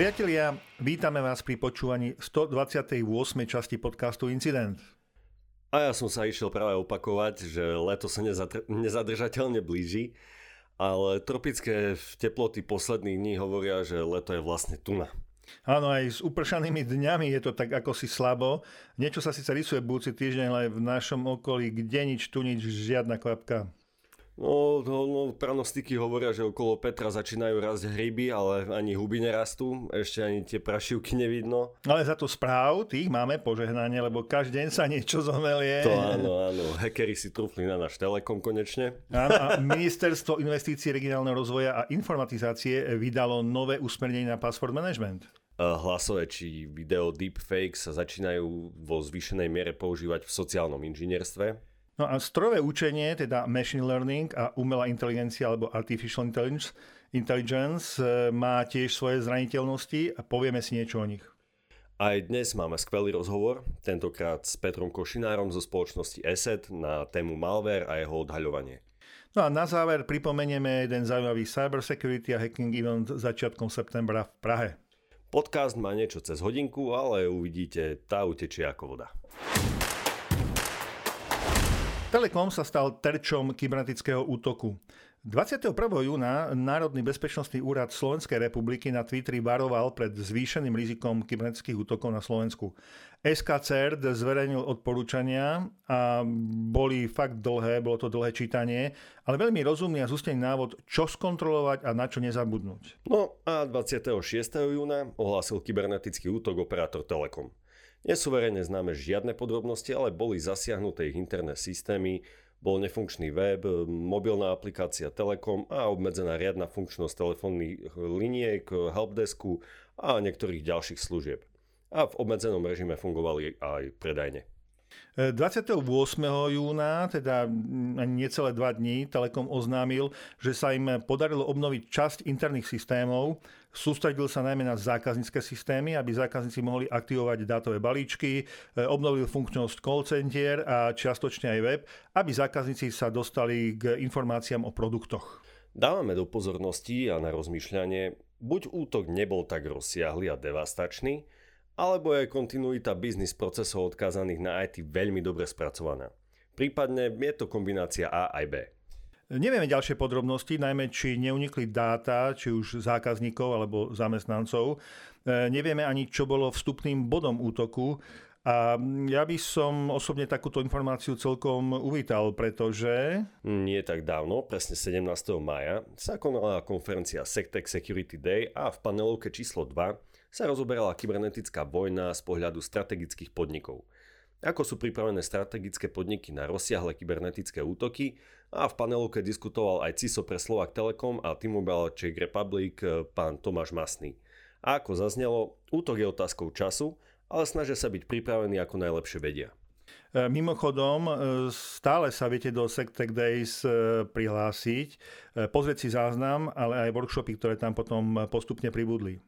Priatelia, vítame vás pri počúvaní 128. časti podcastu Incident. A ja som sa išiel práve opakovať, že leto sa nezadr- nezadržateľne blíži, ale tropické teploty posledných dní hovoria, že leto je vlastne tuna. Áno, aj s upršanými dňami je to tak ako si slabo. Niečo sa síce rysuje budúci týždeň, ale v našom okolí kde nič, tu nič, žiadna kvapka. No, no, no, pranostiky hovoria, že okolo Petra začínajú rásť hryby, ale ani huby nerastú, ešte ani tie prašivky nevidno. Ale za to správ, tých máme požehnanie, lebo každý deň sa niečo zomelie. To áno, áno, hackeri si trúfli na náš Telekom konečne. Áno, a Ministerstvo investícií regionálneho rozvoja a informatizácie vydalo nové usmernenie na password management hlasové či video deepfake sa začínajú vo zvýšenej miere používať v sociálnom inžinierstve. No a strojové učenie, teda machine learning a umelá inteligencia alebo artificial intelligence, intelligence e, má tiež svoje zraniteľnosti a povieme si niečo o nich. Aj dnes máme skvelý rozhovor, tentokrát s Petrom Košinárom zo spoločnosti ESET na tému malware a jeho odhaľovanie. No a na záver pripomenieme jeden zaujímavý cybersecurity a hacking event začiatkom septembra v Prahe. Podcast má niečo cez hodinku, ale uvidíte, tá utečie ako voda. Telekom sa stal terčom kybernetického útoku. 21. júna Národný bezpečnostný úrad Slovenskej republiky na Twitteri varoval pred zvýšeným rizikom kybernetických útokov na Slovensku. SKCERT zverejnil odporúčania a boli fakt dlhé, bolo to dlhé čítanie, ale veľmi rozumný a zústený návod, čo skontrolovať a na čo nezabudnúť. No a 26. júna ohlásil kybernetický útok operátor Telekom. Nie sú verejne známe žiadne podrobnosti, ale boli zasiahnuté ich interné systémy, bol nefunkčný web, mobilná aplikácia Telekom a obmedzená riadna funkčnosť telefónnych liniek, helpdesku a niektorých ďalších služieb. A v obmedzenom režime fungovali aj predajne. 28. júna, teda ani necelé dva dní, Telekom oznámil, že sa im podarilo obnoviť časť interných systémov. Sústredil sa najmä na zákaznícke systémy, aby zákazníci mohli aktivovať dátové balíčky, e, obnovil funkčnosť call center a čiastočne aj web, aby zákazníci sa dostali k informáciám o produktoch. Dávame do pozornosti a na rozmýšľanie, buď útok nebol tak rozsiahly a devastačný, alebo je kontinuita biznis procesov odkázaných na IT veľmi dobre spracovaná. Prípadne je to kombinácia A aj B. Nevieme ďalšie podrobnosti, najmä či neunikli dáta, či už zákazníkov alebo zamestnancov. E, nevieme ani, čo bolo vstupným bodom útoku. A ja by som osobne takúto informáciu celkom uvítal, pretože... Nie tak dávno, presne 17. maja, sa konala konferencia Sectec Security Day a v panelovke číslo 2 sa rozoberala kybernetická vojna z pohľadu strategických podnikov. Ako sú pripravené strategické podniky na rozsiahle kybernetické útoky a v panelovke diskutoval aj CISO pre Slovak Telekom a T-Mobile Czech Republic eh, pán Tomáš Masný. A ako zaznelo, útok je otázkou času, ale snažia sa byť pripravení ako najlepšie vedia. Eh, mimochodom, eh, stále sa viete do Sectech Days prihlásiť, pozrieť si záznam, ale aj workshopy, ktoré tam potom postupne pribudli.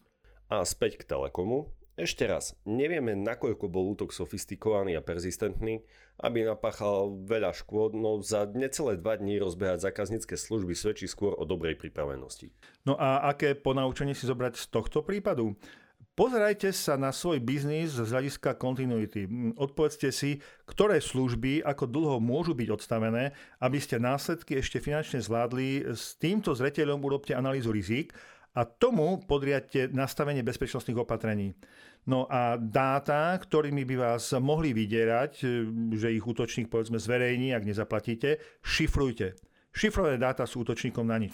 A späť k Telekomu. Ešte raz, nevieme nakoľko bol útok sofistikovaný a persistentný, aby napáchal veľa škôd, no za necelé dva dní rozbehať zákaznícke služby svedčí skôr o dobrej pripravenosti. No a aké ponaučenie si zobrať z tohto prípadu? Pozerajte sa na svoj biznis z hľadiska kontinuity. Odpovedzte si, ktoré služby ako dlho môžu byť odstavené, aby ste následky ešte finančne zvládli. S týmto zreteľom urobte analýzu rizik a tomu podriadte nastavenie bezpečnostných opatrení. No a dáta, ktorými by vás mohli vydierať, e, že ich útočník povedzme zverejní, ak nezaplatíte, šifrujte. Šifrované dáta sú útočníkom na nič.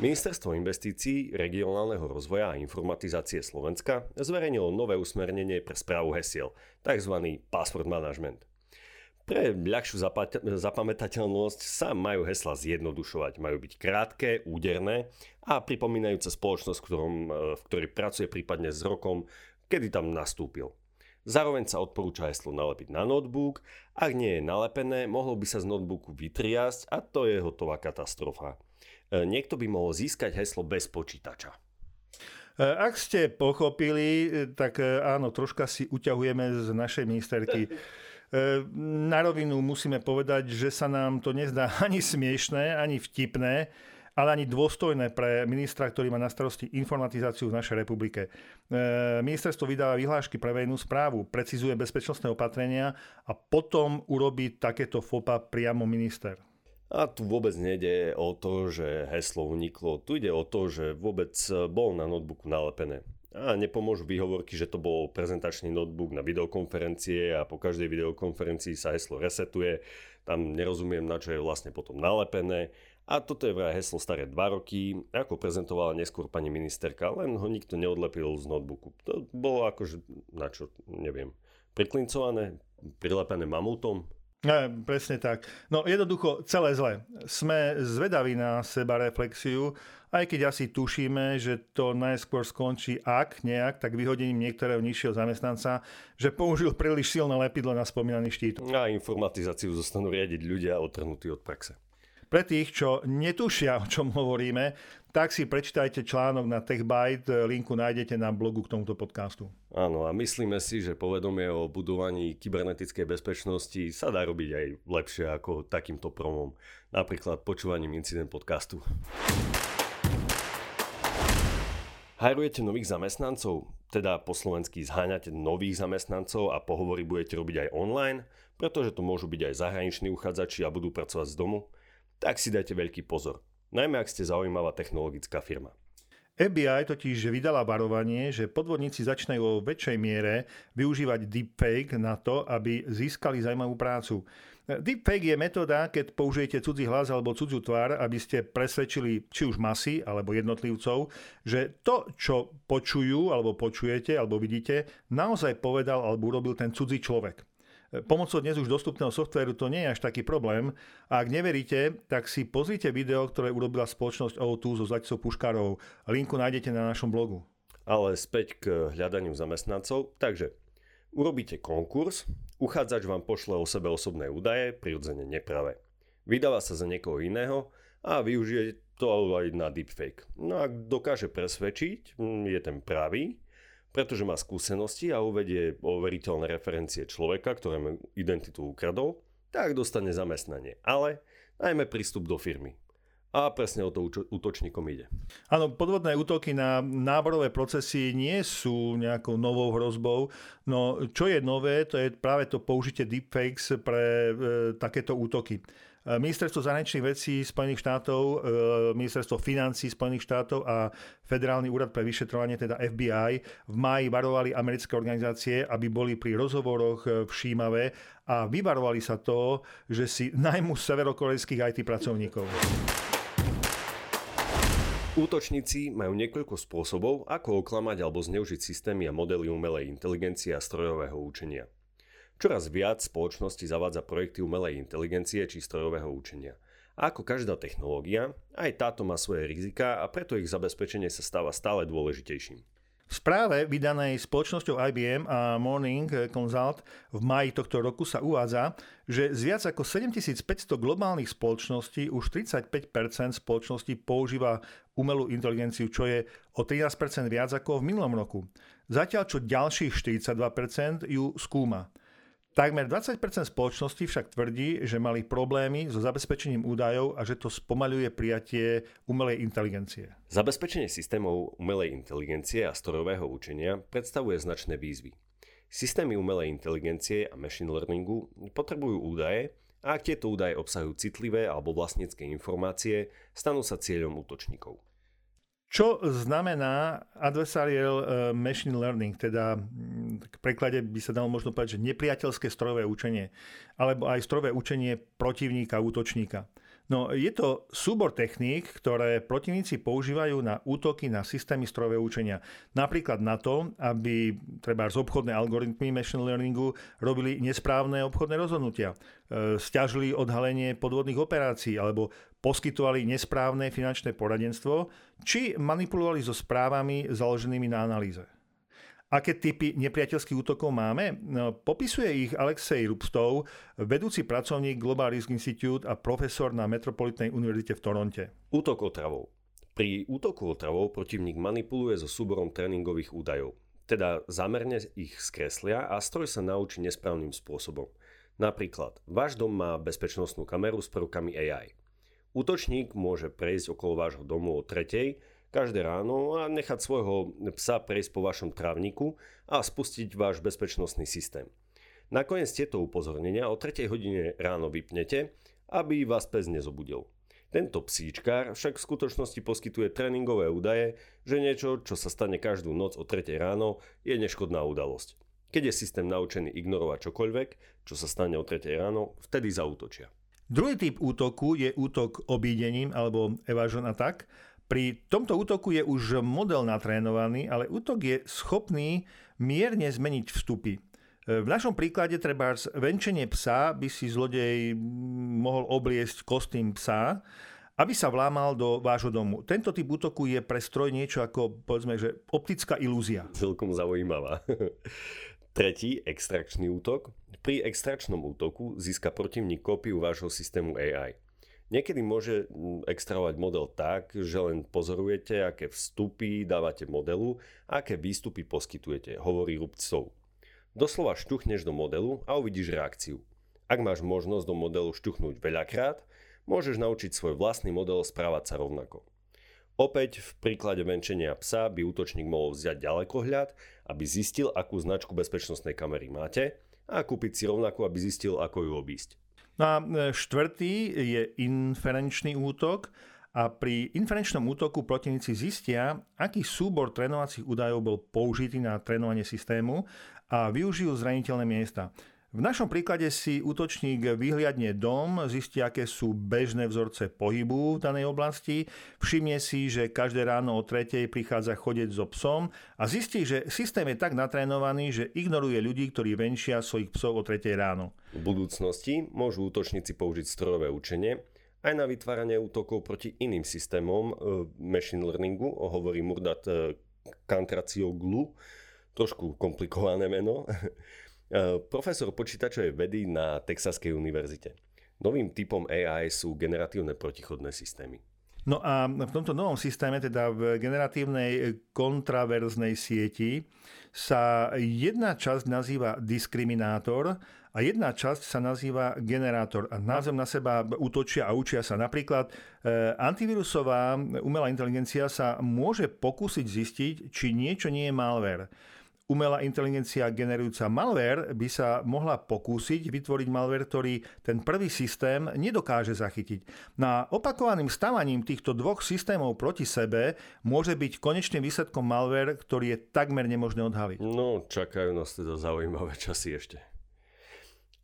Ministerstvo investícií, regionálneho rozvoja a informatizácie Slovenska zverejnilo nové usmernenie pre správu hesiel, tzv. password management. Pre ľahšiu zapamätateľnosť sa majú hesla zjednodušovať. Majú byť krátke, úderné a pripomínajúce spoločnosť, v, ktorom, e, v ktorej pracuje prípadne s rokom, kedy tam nastúpil. Zároveň sa odporúča heslo nalepiť na notebook. Ak nie je nalepené, mohlo by sa z notebooku vytriasť a to je hotová katastrofa. E, niekto by mohol získať heslo bez počítača. E, ak ste pochopili, tak áno, troška si uťahujeme z našej ministerky na rovinu musíme povedať, že sa nám to nezdá ani smiešné, ani vtipné ale ani dôstojné pre ministra, ktorý má na starosti informatizáciu v našej republike. E, ministerstvo vydáva vyhlášky pre verejnú správu, precizuje bezpečnostné opatrenia a potom urobí takéto FOPA priamo minister. A tu vôbec nejde o to, že heslo uniklo. Tu ide o to, že vôbec bol na notebooku nalepené. A nepomôžu výhovorky, že to bol prezentačný notebook na videokonferencie a po každej videokonferencii sa heslo resetuje. Tam nerozumiem, na čo je vlastne potom nalepené. A toto je vraj heslo staré 2 roky, ako prezentovala neskôr pani ministerka, len ho nikto neodlepil z notebooku. To bolo akože, na čo, neviem, priklincované, prilepené mamutom, Ne, presne tak. No jednoducho celé zle. Sme zvedaví na seba reflexiu, aj keď asi tušíme, že to najskôr skončí ak nejak, tak vyhodením niektorého nižšieho zamestnanca, že použil príliš silné lepidlo na spomínaný štít. A informatizáciu zostanú riadiť ľudia otrhnutí od praxe. Pre tých, čo netušia, o čom hovoríme, tak si prečítajte článok na TechByte, linku nájdete na blogu k tomuto podcastu. Áno a myslíme si, že povedomie o budovaní kybernetickej bezpečnosti sa dá robiť aj lepšie ako takýmto promom, napríklad počúvaním incident podcastu. Hajrujete nových zamestnancov, teda po slovensky zháňate nových zamestnancov a pohovory budete robiť aj online, pretože to môžu byť aj zahraniční uchádzači a budú pracovať z domu – tak si dajte veľký pozor, najmä ak ste zaujímavá technologická firma. FBI totiž vydala varovanie, že podvodníci začínajú vo väčšej miere využívať deepfake na to, aby získali zaujímavú prácu. Deepfake je metóda, keď použijete cudzí hlas alebo cudziu tvár, aby ste presvedčili či už masy alebo jednotlivcov, že to, čo počujú alebo počujete alebo vidíte, naozaj povedal alebo urobil ten cudzí človek. Pomocou dnes už dostupného softvéru to nie je až taký problém. A ak neveríte, tak si pozrite video, ktoré urobila spoločnosť O2 so Zlaticou Puškárovou. Linku nájdete na našom blogu. Ale späť k hľadaniu zamestnancov. Takže urobíte konkurs, uchádzač vám pošle o sebe osobné údaje, prirodzene nepravé. Vydáva sa za niekoho iného a využije to aj na deepfake. No a dokáže presvedčiť, hm, je ten pravý, pretože má skúsenosti a uvedie overiteľné referencie človeka, ktorému identitu ukradol, tak dostane zamestnanie. Ale najmä prístup do firmy. A presne o to útočníkom ide. Áno, podvodné útoky na náborové procesy nie sú nejakou novou hrozbou, no čo je nové, to je práve to použitie deepfakes pre e, takéto útoky. E, Ministerstvo zahraničných vecí Spojených štátov, e, Ministerstvo financí Spojených štátov a Federálny úrad pre vyšetrovanie, teda FBI, v máji varovali americké organizácie, aby boli pri rozhovoroch e, všímavé a vyvarovali sa to, že si najmú severokorejských IT pracovníkov. Útočníci majú niekoľko spôsobov, ako oklamať alebo zneužiť systémy a modely umelej inteligencie a strojového učenia. Čoraz viac spoločnosti zavádza projekty umelej inteligencie či strojového učenia. A ako každá technológia, aj táto má svoje rizika a preto ich zabezpečenie sa stáva stále dôležitejším. V správe vydanej spoločnosťou IBM a Morning Consult v maji tohto roku sa uvádza, že z viac ako 7500 globálnych spoločností už 35% spoločností používa umelú inteligenciu, čo je o 13% viac ako v minulom roku. Zatiaľ čo ďalších 42% ju skúma. Takmer 20% spoločnosti však tvrdí, že mali problémy so zabezpečením údajov a že to spomaľuje prijatie umelej inteligencie. Zabezpečenie systémov umelej inteligencie a strojového učenia predstavuje značné výzvy. Systémy umelej inteligencie a machine learningu potrebujú údaje a ak tieto údaje obsahujú citlivé alebo vlastnícke informácie, stanú sa cieľom útočníkov. Čo znamená adversarial eh, machine learning, teda mm, v preklade by sa dalo možno povedať, že nepriateľské strojové učenie, alebo aj strojové učenie protivníka, útočníka. No, je to súbor techník, ktoré protivníci používajú na útoky na systémy strojového učenia. Napríklad na to, aby treba z obchodné algoritmy machine learningu robili nesprávne obchodné rozhodnutia, e, stiažili odhalenie podvodných operácií alebo poskytovali nesprávne finančné poradenstvo, či manipulovali so správami založenými na analýze. Aké typy nepriateľských útokov máme? No, popisuje ich Alexej Rubstov, vedúci pracovník Global Risk Institute a profesor na Metropolitnej univerzite v Toronte. Útok otravou. Pri útoku otravou protivník manipuluje so súborom tréningových údajov. Teda zamerne ich skreslia a stroj sa naučí nesprávnym spôsobom. Napríklad, váš dom má bezpečnostnú kameru s prvkami AI. Útočník môže prejsť okolo vášho domu o tretej každé ráno a nechať svojho psa prejsť po vašom trávniku a spustiť váš bezpečnostný systém. Nakoniec tieto upozornenia o 3 hodine ráno vypnete, aby vás pes nezobudil. Tento psíčkár však v skutočnosti poskytuje tréningové údaje, že niečo, čo sa stane každú noc o 3 ráno, je neškodná udalosť. Keď je systém naučený ignorovať čokoľvek, čo sa stane o 3 ráno, vtedy zautočia. Druhý typ útoku je útok obídením alebo evasion attack. Pri tomto útoku je už model natrénovaný, ale útok je schopný mierne zmeniť vstupy. V našom príklade treba venčenie psa by si zlodej mohol obliesť kostým psa, aby sa vlámal do vášho domu. Tento typ útoku je pre stroj niečo ako, povedzme, že optická ilúzia. Celkom zaujímavá. Tretí, extrakčný útok. Pri extrakčnom útoku získa protivník kópiu vášho systému AI. Niekedy môže extrahovať model tak, že len pozorujete, aké vstupy dávate modelu a aké výstupy poskytujete, hovorí Rubcov. Doslova štuchneš do modelu a uvidíš reakciu. Ak máš možnosť do modelu štuchnúť veľakrát, môžeš naučiť svoj vlastný model správať sa rovnako. Opäť v príklade venčenia psa by útočník mohol vziať ďalekohľad, aby zistil, akú značku bezpečnostnej kamery máte a kúpiť si rovnako, aby zistil, ako ju obísť. No a e, štvrtý je inferenčný útok a pri inferenčnom útoku protivníci zistia, aký súbor trénovacích údajov bol použitý na trénovanie systému a využijú zraniteľné miesta. V našom príklade si útočník vyhliadne dom, zistí, aké sú bežné vzorce pohybu v danej oblasti, všimne si, že každé ráno o tretej prichádza chodec so psom a zistí, že systém je tak natrénovaný, že ignoruje ľudí, ktorí venčia svojich psov o tretej ráno. V budúcnosti môžu útočníci použiť strojové učenie aj na vytváranie útokov proti iným systémom e, machine learningu, hovorí Murdat e, Kantracioglu, trošku komplikované meno, profesor počítačovej vedy na Texaskej univerzite. Novým typom AI sú generatívne protichodné systémy. No a v tomto novom systéme, teda v generatívnej kontraverznej sieti, sa jedna časť nazýva diskriminátor a jedna časť sa nazýva generátor a názem na seba útočia a učia sa. Napríklad e, antivírusová umelá inteligencia sa môže pokúsiť zistiť, či niečo nie je malware umelá inteligencia generujúca malware by sa mohla pokúsiť vytvoriť malware, ktorý ten prvý systém nedokáže zachytiť. Na opakovaným stavaním týchto dvoch systémov proti sebe môže byť konečným výsledkom malware, ktorý je takmer nemožné odhaliť. No, čakajú nás teda zaujímavé časy ešte.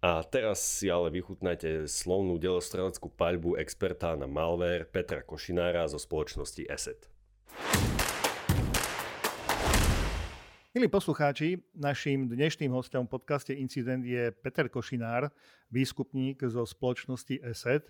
A teraz si ale vychutnajte slovnú delostreleckú paľbu experta na malware Petra Košinára zo spoločnosti ESET. Milí poslucháči, našim dnešným hostom v podcaste Incident je Peter Košinár, výskupník zo spoločnosti ESET.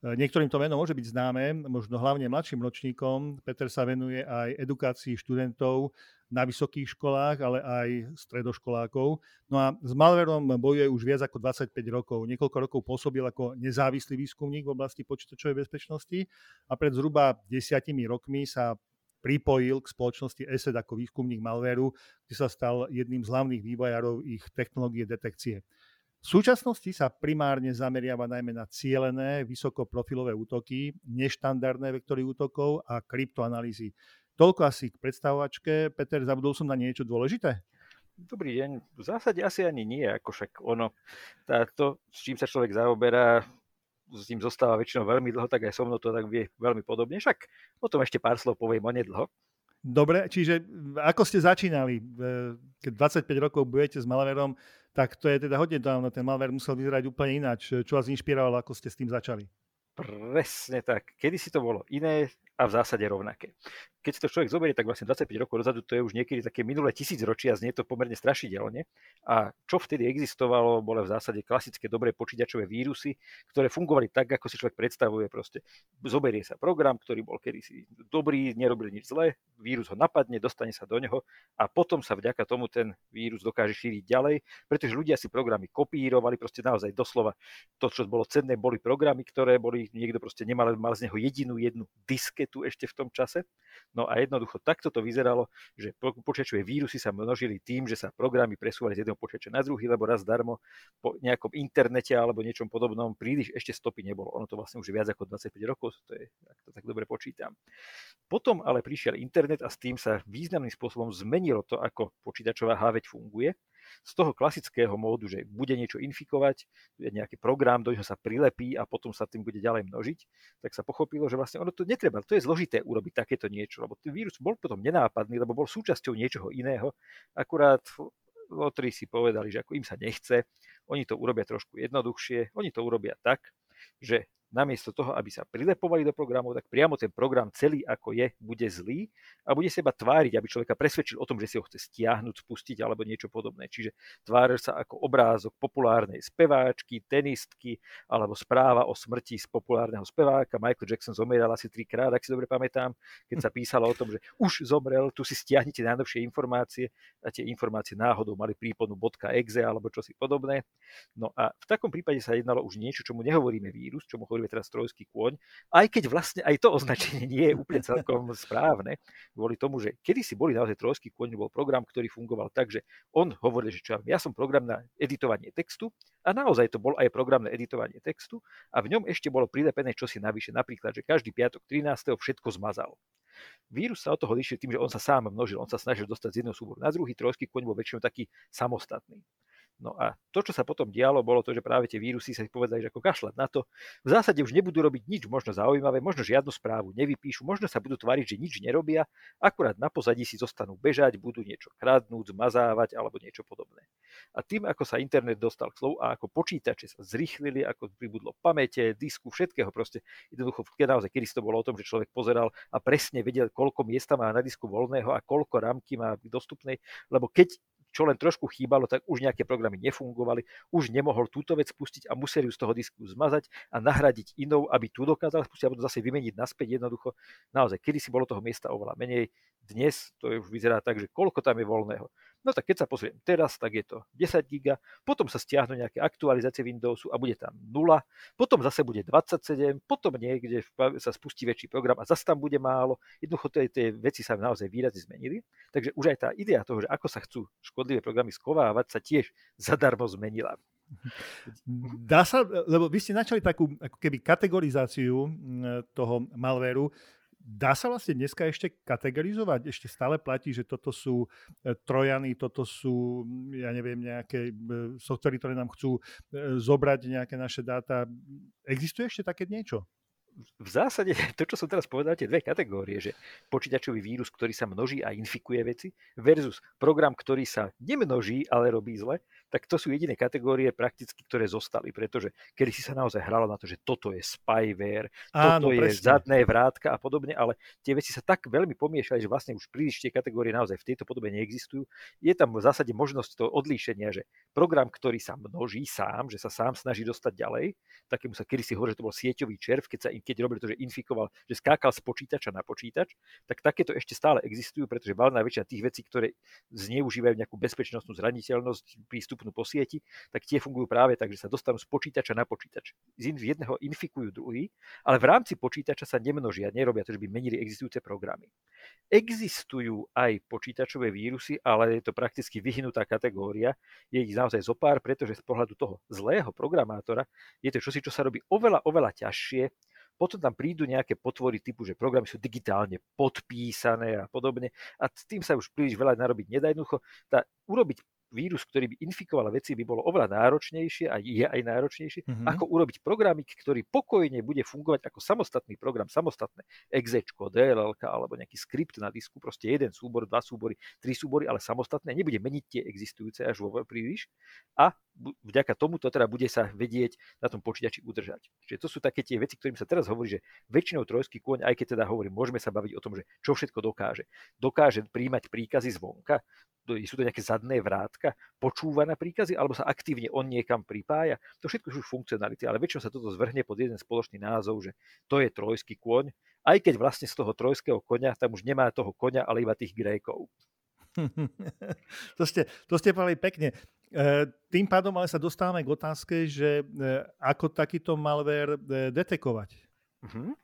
Niektorým to meno môže byť známe, možno hlavne mladším ročníkom. Peter sa venuje aj edukácii študentov na vysokých školách, ale aj stredoškolákov. No a s malverom bojuje už viac ako 25 rokov. Niekoľko rokov pôsobil ako nezávislý výskumník v oblasti počítačovej bezpečnosti a pred zhruba desiatimi rokmi sa pripojil k spoločnosti ESET ako výskumník malvéru, kde sa stal jedným z hlavných vývojárov ich technológie detekcie. V súčasnosti sa primárne zameriava najmä na cielené, vysokoprofilové útoky, neštandardné vektory útokov a kryptoanalýzy. Toľko asi k predstavovačke. Peter, zabudol som na niečo dôležité? Dobrý deň. V zásade asi ani nie, ako však ono, to, s čím sa človek zaoberá, s ním zostáva väčšinou veľmi dlho, tak aj so mnou to tak vie veľmi podobne. Však o tom ešte pár slov poviem onedlho. Dobre, čiže ako ste začínali? Keď 25 rokov budete s malverom, tak to je teda hodne dávno. Ten malver musel vyzerať úplne ináč. Čo vás inšpirovalo, ako ste s tým začali? Presne tak. Kedy si to bolo iné a v zásade rovnaké keď si to človek zoberie, tak vlastne 25 rokov dozadu to je už niekedy také minulé tisícročia, znie to pomerne strašidelne. A čo vtedy existovalo, bolo v zásade klasické dobré počítačové vírusy, ktoré fungovali tak, ako si človek predstavuje. Proste zoberie sa program, ktorý bol kedysi dobrý, nerobil nič zlé, vírus ho napadne, dostane sa do neho a potom sa vďaka tomu ten vírus dokáže šíriť ďalej, pretože ľudia si programy kopírovali, proste naozaj doslova to, čo bolo cenné, boli programy, ktoré boli, niekto proste nemal mal z neho jedinú jednu disketu realitu ešte v tom čase. No a jednoducho takto to vyzeralo, že počítačové vírusy sa množili tým, že sa programy presúvali z jedného počítača na druhý, lebo raz darmo po nejakom internete alebo niečom podobnom príliš ešte stopy nebolo. Ono to vlastne už viac ako 25 rokov, to je, ak to tak dobre počítam. Potom ale prišiel internet a s tým sa významným spôsobom zmenilo to, ako počítačová háveť funguje z toho klasického módu, že bude niečo infikovať, je nejaký program, do neho sa prilepí a potom sa tým bude ďalej množiť, tak sa pochopilo, že vlastne ono to netreba, to je zložité urobiť takéto niečo, lebo ten vírus bol potom nenápadný, lebo bol súčasťou niečoho iného, akurát lotri si povedali, že ako im sa nechce, oni to urobia trošku jednoduchšie, oni to urobia tak, že namiesto toho, aby sa prilepovali do programov, tak priamo ten program celý ako je, bude zlý a bude seba tváriť, aby človeka presvedčil o tom, že si ho chce stiahnuť, spustiť alebo niečo podobné. Čiže tváril sa ako obrázok populárnej speváčky, tenistky alebo správa o smrti z populárneho speváka. Michael Jackson zomieral asi trikrát, ak si dobre pamätám, keď sa písalo o tom, že už zomrel, tu si stiahnite najnovšie informácie a tie informácie náhodou mali príponu .exe alebo čosi podobné. No a v takom prípade sa jednalo už niečo, čomu nehovoríme vírus, čomu hovoríme teraz trojský kôň, aj keď vlastne aj to označenie nie je úplne celkom správne, kvôli tomu, že kedysi boli naozaj trojský kôň, bol program, ktorý fungoval tak, že on hovoril, že čo ja som program na editovanie textu a naozaj to bol aj program na editovanie textu a v ňom ešte bolo prilepené čosi navyše, napríklad, že každý piatok 13. všetko zmazal. Vírus sa od toho líšil tým, že on sa sám množil, on sa snažil dostať z jedného súboru na druhý, trojský kôň bol väčšinou taký samostatný. No a to, čo sa potom dialo, bolo to, že práve tie vírusy sa povedali, že ako kašľať na to. V zásade už nebudú robiť nič možno zaujímavé, možno žiadnu správu nevypíšu, možno sa budú tvariť, že nič nerobia, akurát na pozadí si zostanú bežať, budú niečo kradnúť, zmazávať alebo niečo podobné. A tým, ako sa internet dostal k slovu a ako počítače sa zrýchlili, ako pribudlo pamäte, disku, všetkého proste, jednoducho, naozaj, kedy to bolo o tom, že človek pozeral a presne vedel, koľko miesta má na disku voľného a koľko rámky má dostupnej, lebo keď čo len trošku chýbalo, tak už nejaké programy nefungovali, už nemohol túto vec spustiť a museli ju z toho disku zmazať a nahradiť inou, aby tu dokázal spustiť a potom zase vymeniť naspäť jednoducho. Naozaj, kedy si bolo toho miesta oveľa menej, dnes to už vyzerá tak, že koľko tam je voľného. No tak keď sa pozriem teraz, tak je to 10 GB, potom sa stiahnu nejaké aktualizácie Windowsu a bude tam 0, potom zase bude 27, potom niekde sa spustí väčší program a zase tam bude málo. Jednoducho tie, tie veci sa naozaj výrazne zmenili. Takže už aj tá idea toho, že ako sa chcú škodlivé programy skovávať, sa tiež zadarmo zmenila. Dá sa, lebo vy ste načali takú ako keby kategorizáciu toho malvéru, Dá sa vlastne dneska ešte kategorizovať? Ešte stále platí, že toto sú e, trojany, toto sú, ja neviem, nejaké e, softvery, ktoré nám chcú e, zobrať nejaké naše dáta. Existuje ešte také niečo? V zásade to, čo som teraz povedal, tie dve kategórie, že počítačový vírus, ktorý sa množí a infikuje veci, versus program, ktorý sa nemnoží, ale robí zle, tak to sú jediné kategórie prakticky, ktoré zostali, pretože kedy si sa naozaj hralo na to, že toto je spyware, Áno, toto presne. je zadné vrátka a podobne, ale tie veci sa tak veľmi pomiešali, že vlastne už príliš tie kategórie naozaj v tejto podobe neexistujú. Je tam v zásade možnosť toho odlíšenia, že program, ktorý sa množí sám, že sa sám snaží dostať ďalej, takému sa kedy si hovorí, že to bol sieťový červ, keď, sa, keď robili to, že infikoval, že skákal z počítača na počítač, tak takéto ešte stále existujú, pretože valná väčšina tých vecí, ktoré zneužívajú nejakú bezpečnostnú zraniteľnosť prístup dostupnú po sieti, tak tie fungujú práve tak, že sa dostanú z počítača na počítač. Z jedného infikujú druhý, ale v rámci počítača sa nemnožia, nerobia to, že by menili existujúce programy. Existujú aj počítačové vírusy, ale je to prakticky vyhnutá kategória. Je ich naozaj zopár, pretože z pohľadu toho zlého programátora je to čosi, čo sa robí oveľa, oveľa ťažšie potom tam prídu nejaké potvory typu, že programy sú digitálne podpísané a podobne a s tým sa už príliš veľa narobiť nedá. Jednoducho, tá, urobiť vírus, ktorý by infikoval veci, by bolo oveľa náročnejšie a je aj náročnejšie, mm-hmm. ako urobiť programik, ktorý pokojne bude fungovať ako samostatný program, samostatné exe, DLL alebo nejaký skript na disku, proste jeden súbor, dva súbory, tri súbory, ale samostatné, nebude meniť tie existujúce až vo príliš a vďaka tomu to teda bude sa vedieť na tom počítači udržať. Čiže to sú také tie veci, ktorým sa teraz hovorí, že väčšinou trojský kôň, aj keď teda hovorím, môžeme sa baviť o tom, že čo všetko dokáže. Dokáže príjmať príkazy zvonka, sú to nejaké zadné vrátka, počúva na príkazy, alebo sa aktívne on niekam pripája. To všetko sú funkcionality, ale väčšinou sa toto zvrhne pod jeden spoločný názov, že to je trojský kôň, aj keď vlastne z toho trojského konia tam už nemá toho konia, ale iba tých Grékov. to, ste, to ste povedali pekne. E, tým pádom ale sa dostávame k otázke, že e, ako takýto malware e, detekovať. Uh-huh.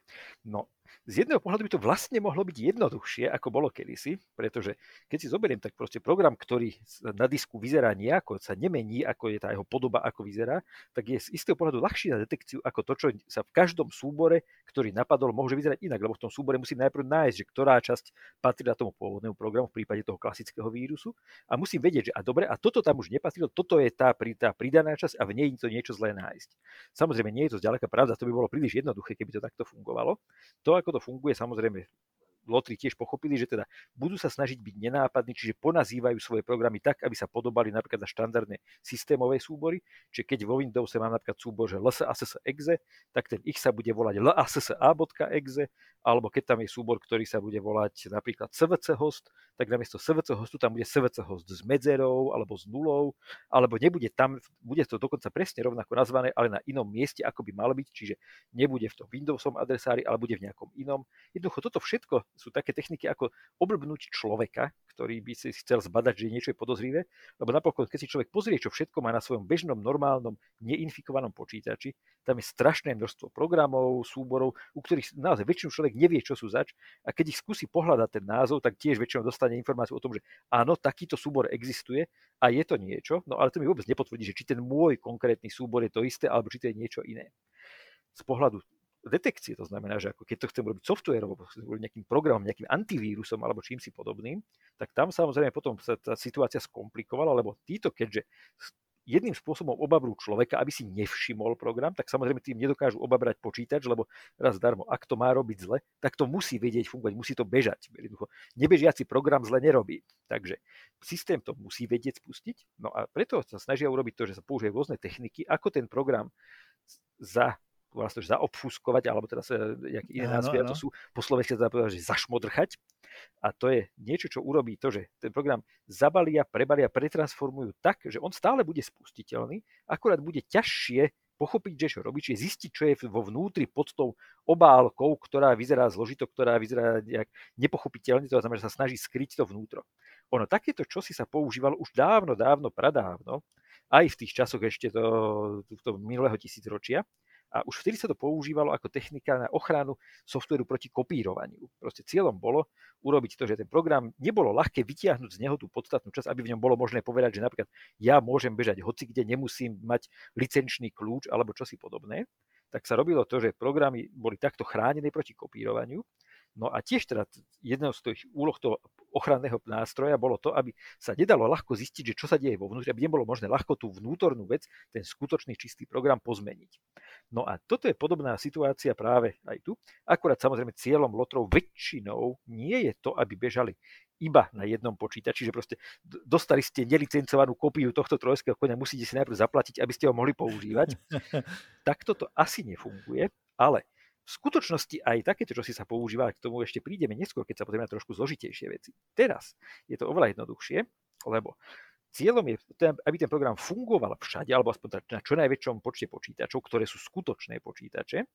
No, z jedného pohľadu by to vlastne mohlo byť jednoduchšie, ako bolo kedysi, pretože keď si zoberiem, tak proste program, ktorý na disku vyzerá nejako, sa nemení, ako je tá jeho podoba, ako vyzerá, tak je z istého pohľadu ľahší na detekciu ako to, čo sa v každom súbore, ktorý napadol, môže vyzerať inak, lebo v tom súbore musím najprv nájsť, že ktorá časť patrí na tomu pôvodnému programu v prípade toho klasického vírusu a musím vedieť, že a dobre, a toto tam už nepatrilo, toto je tá, tá pridaná časť a v nej to niečo zlé nájsť. Samozrejme, nie je to zďaleka pravda, to by bolo príliš jednoduché, keby to takto fungovalo. To, ako to funguje, samozrejme lotri tiež pochopili, že teda budú sa snažiť byť nenápadní, čiže ponazývajú svoje programy tak, aby sa podobali napríklad na štandardné systémové súbory. Čiže keď vo Windowse mám napríklad súbor, že lsass.exe, tak ten ich sa bude volať lassa.exe, alebo keď tam je súbor, ktorý sa bude volať napríklad svc host, tak namiesto svc hostu tam bude svc host s medzerou alebo s nulou, alebo nebude tam, bude to dokonca presne rovnako nazvané, ale na inom mieste, ako by malo byť, čiže nebude v tom Windowsom adresári, ale bude v nejakom inom. Jednoducho toto všetko sú také techniky ako oblbnúť človeka, ktorý by si chcel zbadať, že niečo je podozrivé, lebo napokon, keď si človek pozrie, čo všetko má na svojom bežnom, normálnom, neinfikovanom počítači, tam je strašné množstvo programov, súborov, u ktorých naozaj väčšinu človek nevie, čo sú zač a keď ich skúsi pohľadať ten názov, tak tiež väčšinou dostane informáciu o tom, že áno, takýto súbor existuje a je to niečo, no ale to mi vôbec nepotvrdí, že či ten môj konkrétny súbor je to isté, alebo či to je niečo iné. Z pohľadu detekcie, to znamená, že ako keď to chcem robiť softwareovo, nejakým programom, nejakým antivírusom alebo čím si podobným, tak tam samozrejme potom sa tá situácia skomplikovala, lebo títo, keďže jedným spôsobom obabrú človeka, aby si nevšimol program, tak samozrejme tým nedokážu obabrať počítač, lebo raz darmo, ak to má robiť zle, tak to musí vedieť fungovať, musí to bežať. Jednoducho, nebežiaci program zle nerobí. Takže systém to musí vedieť spustiť, no a preto sa snažia urobiť to, že sa použije rôzne techniky, ako ten program za vlastne zaobfuskovať, alebo teda sa, nejaké iné názvy, to sú po slovensky sa povedať, že zašmodrchať. A to je niečo, čo urobí to, že ten program zabalia, prebalia, pretransformujú tak, že on stále bude spustiteľný, akorát bude ťažšie pochopiť, že čo robí, čiže zistiť, čo je vo vnútri pod tou obálkou, ktorá vyzerá zložito, ktorá vyzerá nejak nepochopiteľne, to znamená, že sa snaží skryť to vnútro. Ono takéto čosi sa používalo už dávno, dávno, pradávno, aj v tých časoch ešte to, to minulého tisícročia, a už vtedy sa to používalo ako technika na ochranu softveru proti kopírovaniu. Proste cieľom bolo urobiť to, že ten program nebolo ľahké vytiahnuť z neho tú podstatnú časť, aby v ňom bolo možné povedať, že napríklad ja môžem bežať hoci kde, nemusím mať licenčný kľúč alebo čosi podobné. Tak sa robilo to, že programy boli takto chránené proti kopírovaniu No a tiež teda jednou z tých úloh toho ochranného nástroja bolo to, aby sa nedalo ľahko zistiť, že čo sa deje vo vnútri, aby nebolo možné ľahko tú vnútornú vec, ten skutočný čistý program pozmeniť. No a toto je podobná situácia práve aj tu. Akurát samozrejme cieľom lotrov väčšinou nie je to, aby bežali iba na jednom počítači, že proste dostali ste nelicencovanú kópiu tohto trojského konia, musíte si najprv zaplatiť, aby ste ho mohli používať. tak toto asi nefunguje, ale v skutočnosti aj takéto, čo si sa používa, k tomu ešte prídeme neskôr, keď sa na trošku zložitejšie veci. Teraz je to oveľa jednoduchšie, lebo cieľom je, aby ten program fungoval všade, alebo aspoň na čo najväčšom počte počítačov, ktoré sú skutočné počítače,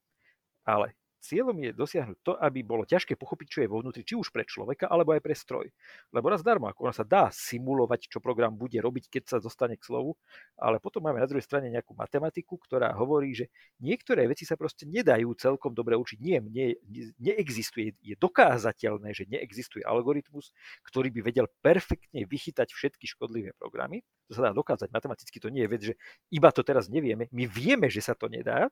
ale Cieľom je dosiahnuť to, aby bolo ťažké pochopiť, čo je vo vnútri, či už pre človeka, alebo aj pre stroj. Lebo raz darmo, ako ona sa dá simulovať, čo program bude robiť, keď sa dostane k slovu, ale potom máme na druhej strane nejakú matematiku, ktorá hovorí, že niektoré veci sa proste nedajú celkom dobre učiť. Nie, nie, neexistuje, je dokázateľné, že neexistuje algoritmus, ktorý by vedel perfektne vychytať všetky škodlivé programy. To sa dá dokázať matematicky, to nie je vec, že iba to teraz nevieme. My vieme, že sa to nedá,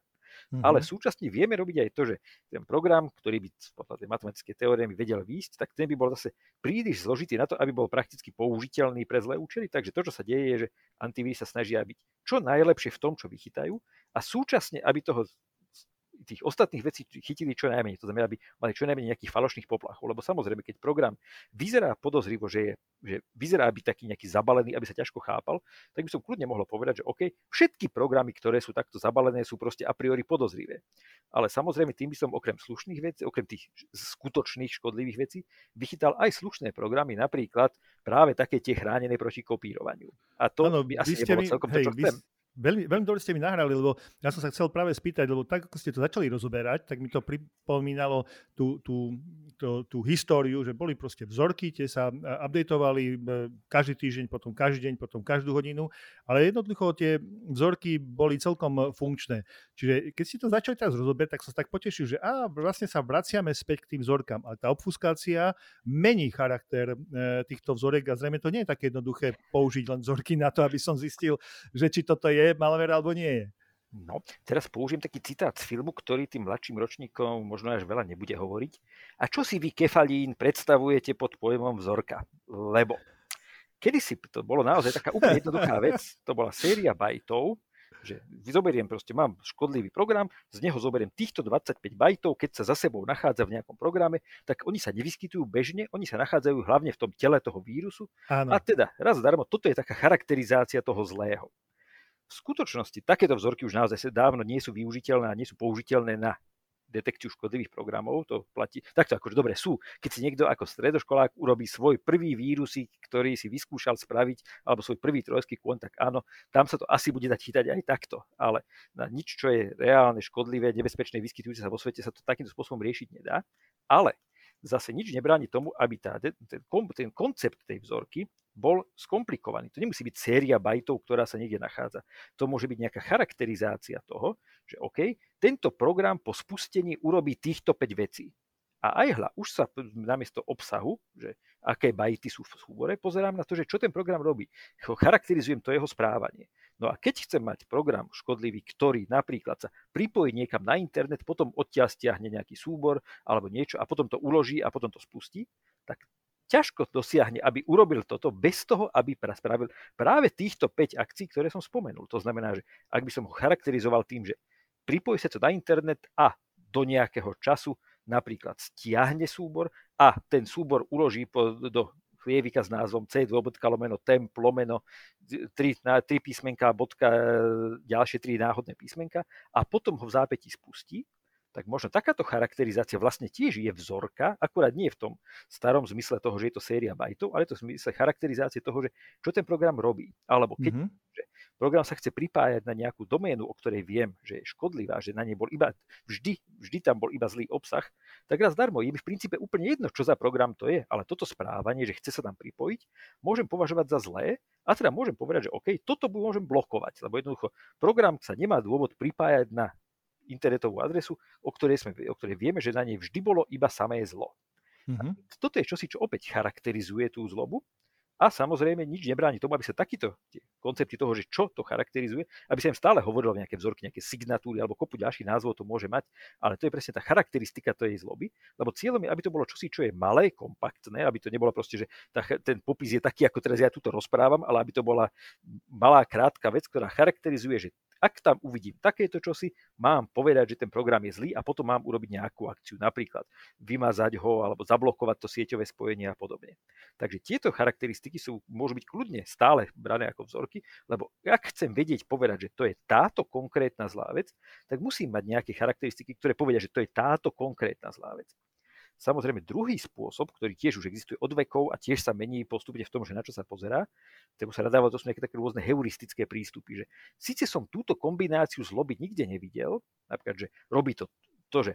Mm-hmm. Ale súčasne vieme robiť aj to, že ten program, ktorý by podľa tej matematickej teórie vedel výjsť, tak ten by bol zase príliš zložitý na to, aby bol prakticky použiteľný pre zlé účely. Takže to, čo sa deje, je, že antivírus sa snažia byť čo najlepšie v tom, čo vychytajú a súčasne, aby toho tých ostatných vecí chytili čo najmenej. To znamená, aby mali čo najmenej nejakých falošných poplachov. Lebo samozrejme, keď program vyzerá podozrivo, že, je, že vyzerá byť taký nejaký zabalený, aby sa ťažko chápal, tak by som kľudne mohol povedať, že OK, všetky programy, ktoré sú takto zabalené, sú proste a priori podozrivé. Ale samozrejme, tým by som okrem slušných vecí, okrem tých skutočných škodlivých vecí, vychytal aj slušné programy, napríklad práve také tie chránené proti kopírovaniu. A to ano, by asi nebolo celkom hej, to, čo chcem. Veľmi, veľmi dobre ste mi nahrali, lebo ja som sa chcel práve spýtať, lebo tak, ako ste to začali rozoberať, tak mi to pripomínalo tú, tú, to, tú históriu, že boli proste vzorky, tie sa updateovali každý týždeň, potom každý deň, potom každú hodinu, ale jednoducho tie vzorky boli celkom funkčné. Čiže keď si to začali teraz rozoberať, tak som sa tak potešil, že á, vlastne sa vraciame späť k tým vzorkám, ale tá obfuskácia mení charakter e, týchto vzorek a zrejme to nie je také jednoduché použiť len vzorky na to, aby som zistil, že či toto je malware alebo nie je. No, teraz použijem taký citát z filmu, ktorý tým mladším ročníkom možno až veľa nebude hovoriť. A čo si vy, kefalín, predstavujete pod pojmom vzorka? Lebo kedysi to bolo naozaj taká úplne jednoduchá vec. To bola séria bajtov, že zoberiem proste, mám škodlivý program, z neho zoberiem týchto 25 bajtov, keď sa za sebou nachádza v nejakom programe, tak oni sa nevyskytujú bežne, oni sa nachádzajú hlavne v tom tele toho vírusu. Áno. A teda, raz darmo, toto je taká charakterizácia toho zlého. V skutočnosti takéto vzorky už naozaj dávno nie sú využiteľné a nie sú použiteľné na detekciu škodlivých programov, to platí. Takto akože dobre sú. Keď si niekto ako stredoškolák urobí svoj prvý vírusik, ktorý si vyskúšal spraviť, alebo svoj prvý trojský kontakt, áno, tam sa to asi bude dať chytať aj takto. Ale na nič, čo je reálne, škodlivé, nebezpečné, vyskytujúce sa vo svete, sa to takýmto spôsobom riešiť nedá. Ale zase nič nebráni tomu, aby tá, ten, ten koncept tej vzorky bol skomplikovaný. To nemusí byť séria bajtov, ktorá sa niekde nachádza. To môže byť nejaká charakterizácia toho, že OK, tento program po spustení urobí týchto 5 vecí. A aj hľa, už sa namiesto obsahu, že aké bajty sú v súbore, pozerám na to, že čo ten program robí. Charakterizujem to jeho správanie. No a keď chcem mať program škodlivý, ktorý napríklad sa pripojí niekam na internet, potom odtiaľ stiahne nejaký súbor alebo niečo a potom to uloží a potom to spustí, tak ťažko dosiahne, aby urobil toto bez toho, aby spravil práve týchto 5 akcií, ktoré som spomenul. To znamená, že ak by som ho charakterizoval tým, že pripojí sa to na internet a do nejakého času napríklad stiahne súbor a ten súbor uloží po, do chlievika s názvom c lomeno temp lomeno 3, 3 písmenka bodka, ďalšie 3 náhodné písmenka a potom ho v zápätí spustí, tak možno takáto charakterizácia vlastne tiež je vzorka, akurát nie v tom starom zmysle toho, že je to séria bajtov, ale je to v zmysle charakterizácie toho, že čo ten program robí. Alebo keď mm-hmm. že program sa chce pripájať na nejakú doménu, o ktorej viem, že je škodlivá, že na nej bol iba vždy, vždy tam bol iba zlý obsah, tak raz darmo je mi v princípe úplne jedno, čo za program to je, ale toto správanie, že chce sa tam pripojiť, môžem považovať za zlé a teda môžem povedať, že OK, toto môžem blokovať, lebo jednoducho program sa nemá dôvod pripájať na internetovú adresu, o ktorej, sme, o ktorej vieme, že na nej vždy bolo iba samé zlo. Mm-hmm. Toto je čosi, čo opäť charakterizuje tú zlobu a samozrejme nič nebráni tomu, aby sa takýto koncepty toho, že čo to charakterizuje, aby sa im stále hovorilo nejaké vzorky, nejaké signatúry alebo kopu ďalších názvov to môže mať, ale to je presne tá charakteristika tej zloby, lebo cieľom je, aby to bolo čosi, čo je malé, kompaktné, aby to nebolo proste, že tá, ten popis je taký, ako teraz ja tu rozprávam, ale aby to bola malá, krátka vec, ktorá charakterizuje, že ak tam uvidím takéto čosi, mám povedať, že ten program je zlý a potom mám urobiť nejakú akciu, napríklad vymazať ho alebo zablokovať to sieťové spojenie a podobne. Takže tieto charakteristiky sú, môžu byť kľudne stále brané ako vzorky, lebo ak chcem vedieť povedať, že to je táto konkrétna zlá vec, tak musím mať nejaké charakteristiky, ktoré povedia, že to je táto konkrétna zlá vec. Samozrejme, druhý spôsob, ktorý tiež už existuje od vekov a tiež sa mení postupne v tom, že na čo sa pozerá, tomu sa nadáva, to sú nejaké také rôzne heuristické prístupy, že síce som túto kombináciu zloby nikde nevidel, napríklad, že robí to, to že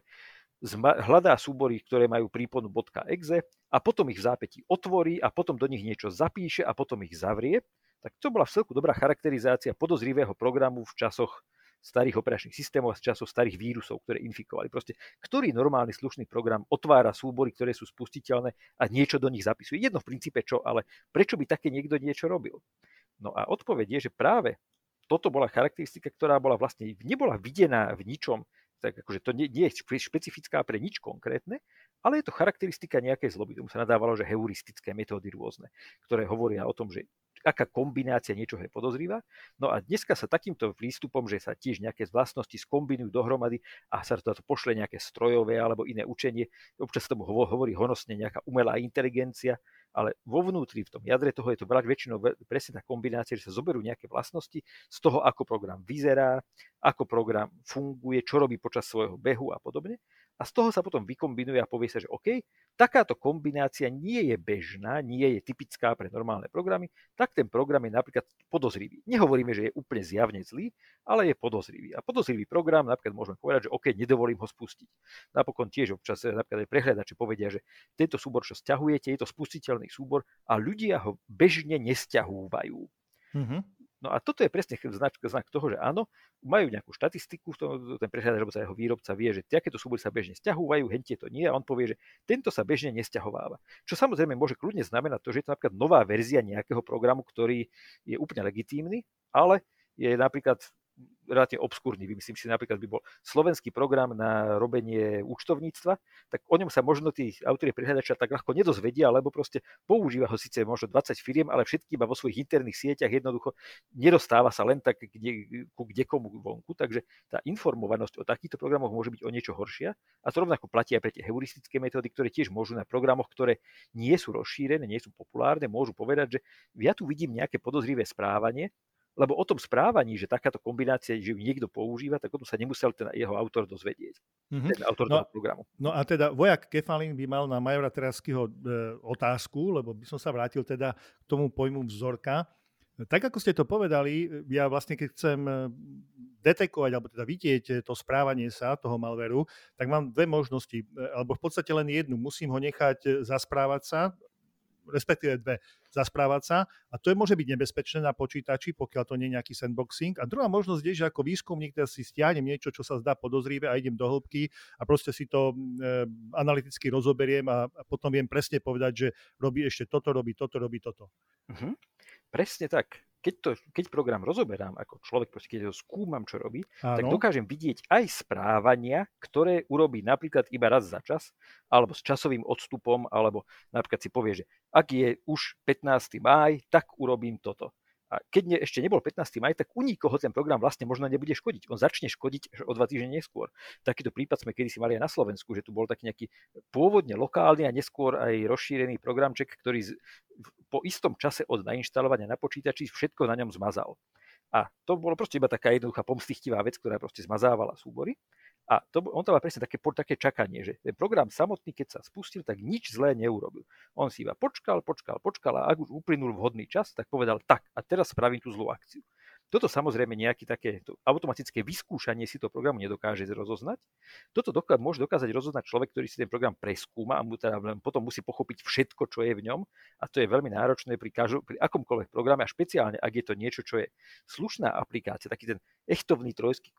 hľadá súbory, ktoré majú príponu .exe a potom ich v zápätí otvorí a potom do nich niečo zapíše a potom ich zavrie, tak to bola v celku dobrá charakterizácia podozrivého programu v časoch starých operačných systémov a z časov starých vírusov, ktoré infikovali. Proste, ktorý normálny slušný program otvára súbory, ktoré sú spustiteľné a niečo do nich zapisuje. Jedno v princípe čo, ale prečo by také niekto niečo robil? No a odpoveď je, že práve toto bola charakteristika, ktorá bola vlastne nebola videná v ničom, tak akože to nie, nie je špecifická pre nič konkrétne, ale je to charakteristika nejakej zloby. Tomu sa nadávalo, že heuristické metódy rôzne, ktoré hovoria o tom, že aká kombinácia niečoho je podozrivá. No a dneska sa takýmto prístupom, že sa tiež nejaké vlastnosti skombinujú dohromady a sa to pošle nejaké strojové alebo iné učenie, občas sa tomu hovorí honosne nejaká umelá inteligencia, ale vo vnútri, v tom jadre toho je to väčšinou presne tá kombinácia, že sa zoberú nejaké vlastnosti z toho, ako program vyzerá, ako program funguje, čo robí počas svojho behu a podobne. A z toho sa potom vykombinuje a povie sa, že OK, takáto kombinácia nie je bežná, nie je typická pre normálne programy, tak ten program je napríklad podozrivý. Nehovoríme, že je úplne zjavne zlý, ale je podozrivý. A podozrivý program napríklad môžeme povedať, že OK, nedovolím ho spustiť. Napokon tiež občas eh, napríklad aj prehľadači povedia, že tento súbor, čo stiahujete, je to spustiteľný súbor a ľudia ho bežne nesťahúvajú. Mm-hmm. No a toto je presne znak, znak toho, že áno, majú nejakú štatistiku, ten prehľadač alebo sa jeho výrobca vie, že takéto súbory sa bežne stiahúvajú, hentie to nie a on povie, že tento sa bežne nesťahováva. Čo samozrejme môže kľudne znamenať to, že je to napríklad nová verzia nejakého programu, ktorý je úplne legitímny, ale je napríklad relatívne obskúrny. Myslím si, napríklad by bol slovenský program na robenie účtovníctva, tak o ňom sa možno tí autori prihľadača tak ľahko nedozvedia, lebo proste používa ho síce možno 20 firiem, ale všetky iba vo svojich interných sieťach jednoducho nedostáva sa len tak kde, ku kdekomu vonku, takže tá informovanosť o takýchto programoch môže byť o niečo horšia a to rovnako platí aj pre tie heuristické metódy, ktoré tiež môžu na programoch, ktoré nie sú rozšírené, nie sú populárne, môžu povedať, že ja tu vidím nejaké podozrivé správanie, lebo o tom správaní, že takáto kombinácia, že ju niekto používa, tak o tom sa nemusel ten jeho autor dozvedieť. Mm-hmm. Ten autor no, toho programu. No a teda vojak Kefalín by mal na Majora Teraskyho e, otázku, lebo by som sa vrátil teda k tomu pojmu vzorka. Tak ako ste to povedali, ja vlastne keď chcem e, detekovať alebo teda vidieť to správanie sa toho malveru, tak mám dve možnosti, e, alebo v podstate len jednu. Musím ho nechať e, zasprávať sa, respektíve dve, zasprávať sa a to je, môže byť nebezpečné na počítači, pokiaľ to nie je nejaký sandboxing. A druhá možnosť je, že ako výskumník teda si stiahnem niečo, čo sa zdá podozrivé a idem do hĺbky a proste si to e, analyticky rozoberiem a, a potom viem presne povedať, že robí ešte toto, robí toto, robí toto. Uh-huh. Presne tak keď, to, keď program rozoberám ako človek, proste keď ho skúmam, čo robí, Áno. tak dokážem vidieť aj správania, ktoré urobí napríklad iba raz za čas, alebo s časovým odstupom, alebo napríklad si povie, že ak je už 15. máj, tak urobím toto. A keď ne, ešte nebol 15. maj, tak u nikoho ten program vlastne možno nebude škodiť. On začne škodiť o dva týždne neskôr. Takýto prípad sme kedysi mali aj na Slovensku, že tu bol taký nejaký pôvodne lokálny a neskôr aj rozšírený programček, ktorý z, po istom čase od nainštalovania na počítači všetko na ňom zmazal. A to bolo proste iba taká jednoduchá pomstichtivá vec, ktorá proste zmazávala súbory. A to, on to má presne také, také čakanie, že ten program samotný, keď sa spustil, tak nič zlé neurobil. On si iba počkal, počkal, počkal a ak už uplynul vhodný čas, tak povedal tak a teraz spravím tú zlú akciu. Toto samozrejme nejaké také to automatické vyskúšanie si to programu nedokáže rozoznať. Toto doká- môže dokázať rozoznať človek, ktorý si ten program preskúma a mu teda potom musí pochopiť všetko, čo je v ňom. A to je veľmi náročné pri, každom, pri akomkoľvek programe a špeciálne, ak je to niečo, čo je slušná aplikácia, taký ten echtovný trojský,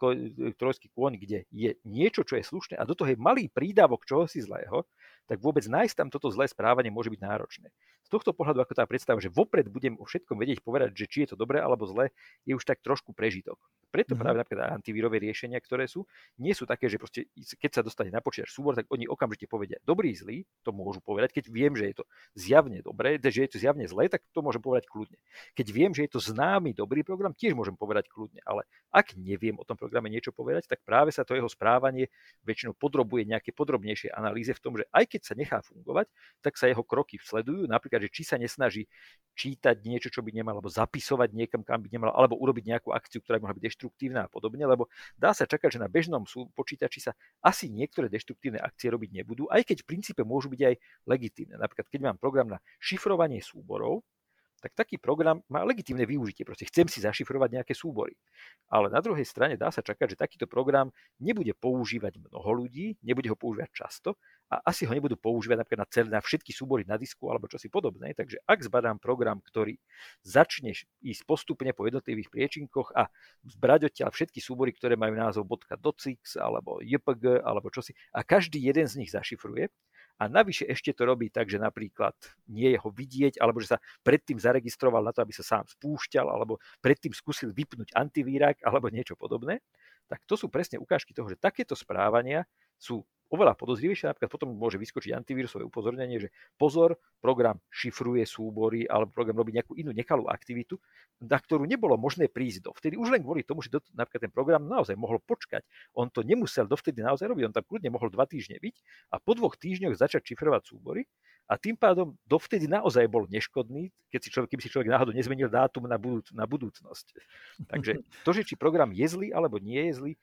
trojský kôň, kde je niečo, čo je slušné a do toho je malý prídavok čohosi zlého, tak vôbec nájsť tam toto zlé správanie môže byť náročné. Z tohto pohľadu, ako tá predstava, že vopred budem o všetkom vedieť povedať, že či je to dobré alebo zlé, je už tak trošku prežitok. Preto mm-hmm. práve napríklad antivírové riešenia, ktoré sú, nie sú také, že proste, keď sa dostane na počítač súbor, tak oni okamžite povedia dobrý, zlý, to môžu povedať. Keď viem, že je to zjavne dobré, že je to zjavne zlé, tak to môžem povedať kľudne. Keď viem, že je to známy dobrý program, tiež môžem povedať kľudne. Ale ak neviem o tom programe niečo povedať, tak práve sa to jeho správanie väčšinou podrobuje nejaké podrobnejšie analýze v tom, že aj keď sa nechá fungovať, tak sa jeho kroky sledujú. Napríklad, že či sa nesnaží čítať niečo, čo by nemal, alebo zapisovať niekam, kam by nemal, alebo urobiť nejakú akciu, ktorá by mohla byť deštruktívna a podobne, lebo dá sa čakať, že na bežnom počítači sa asi niektoré deštruktívne akcie robiť nebudú, aj keď v princípe môžu byť aj legitímne. Napríklad, keď mám program na šifrovanie súborov, tak taký program má legitímne využitie. Proste chcem si zašifrovať nejaké súbory. Ale na druhej strane dá sa čakať, že takýto program nebude používať mnoho ľudí, nebude ho používať často a asi ho nebudú používať napríklad na, celé, na všetky súbory na disku alebo čosi podobné. Takže ak zbadám program, ktorý začne ísť postupne po jednotlivých priečinkoch a zbrať odtiaľ všetky súbory, ktoré majú názov .docx alebo JPG alebo čosi a každý jeden z nich zašifruje, a navyše ešte to robí tak, že napríklad nie je ho vidieť, alebo že sa predtým zaregistroval na to, aby sa sám spúšťal, alebo predtým skúsil vypnúť antivírák, alebo niečo podobné, tak to sú presne ukážky toho, že takéto správania sú oveľa podozrivejšie, napríklad potom môže vyskočiť antivírusové upozornenie, že pozor, program šifruje súbory alebo program robí nejakú inú nekalú aktivitu, na ktorú nebolo možné prísť dovtedy. Už len kvôli tomu, že napríklad ten program naozaj mohol počkať. On to nemusel dovtedy naozaj robiť, on tam kľudne mohol dva týždne byť a po dvoch týždňoch začať šifrovať súbory a tým pádom dovtedy naozaj bol neškodný, keď si človek, keby si človek náhodou nezmenil dátum na, budúc, na budúcnosť. Takže to, že či program je zlý alebo nie je zlý,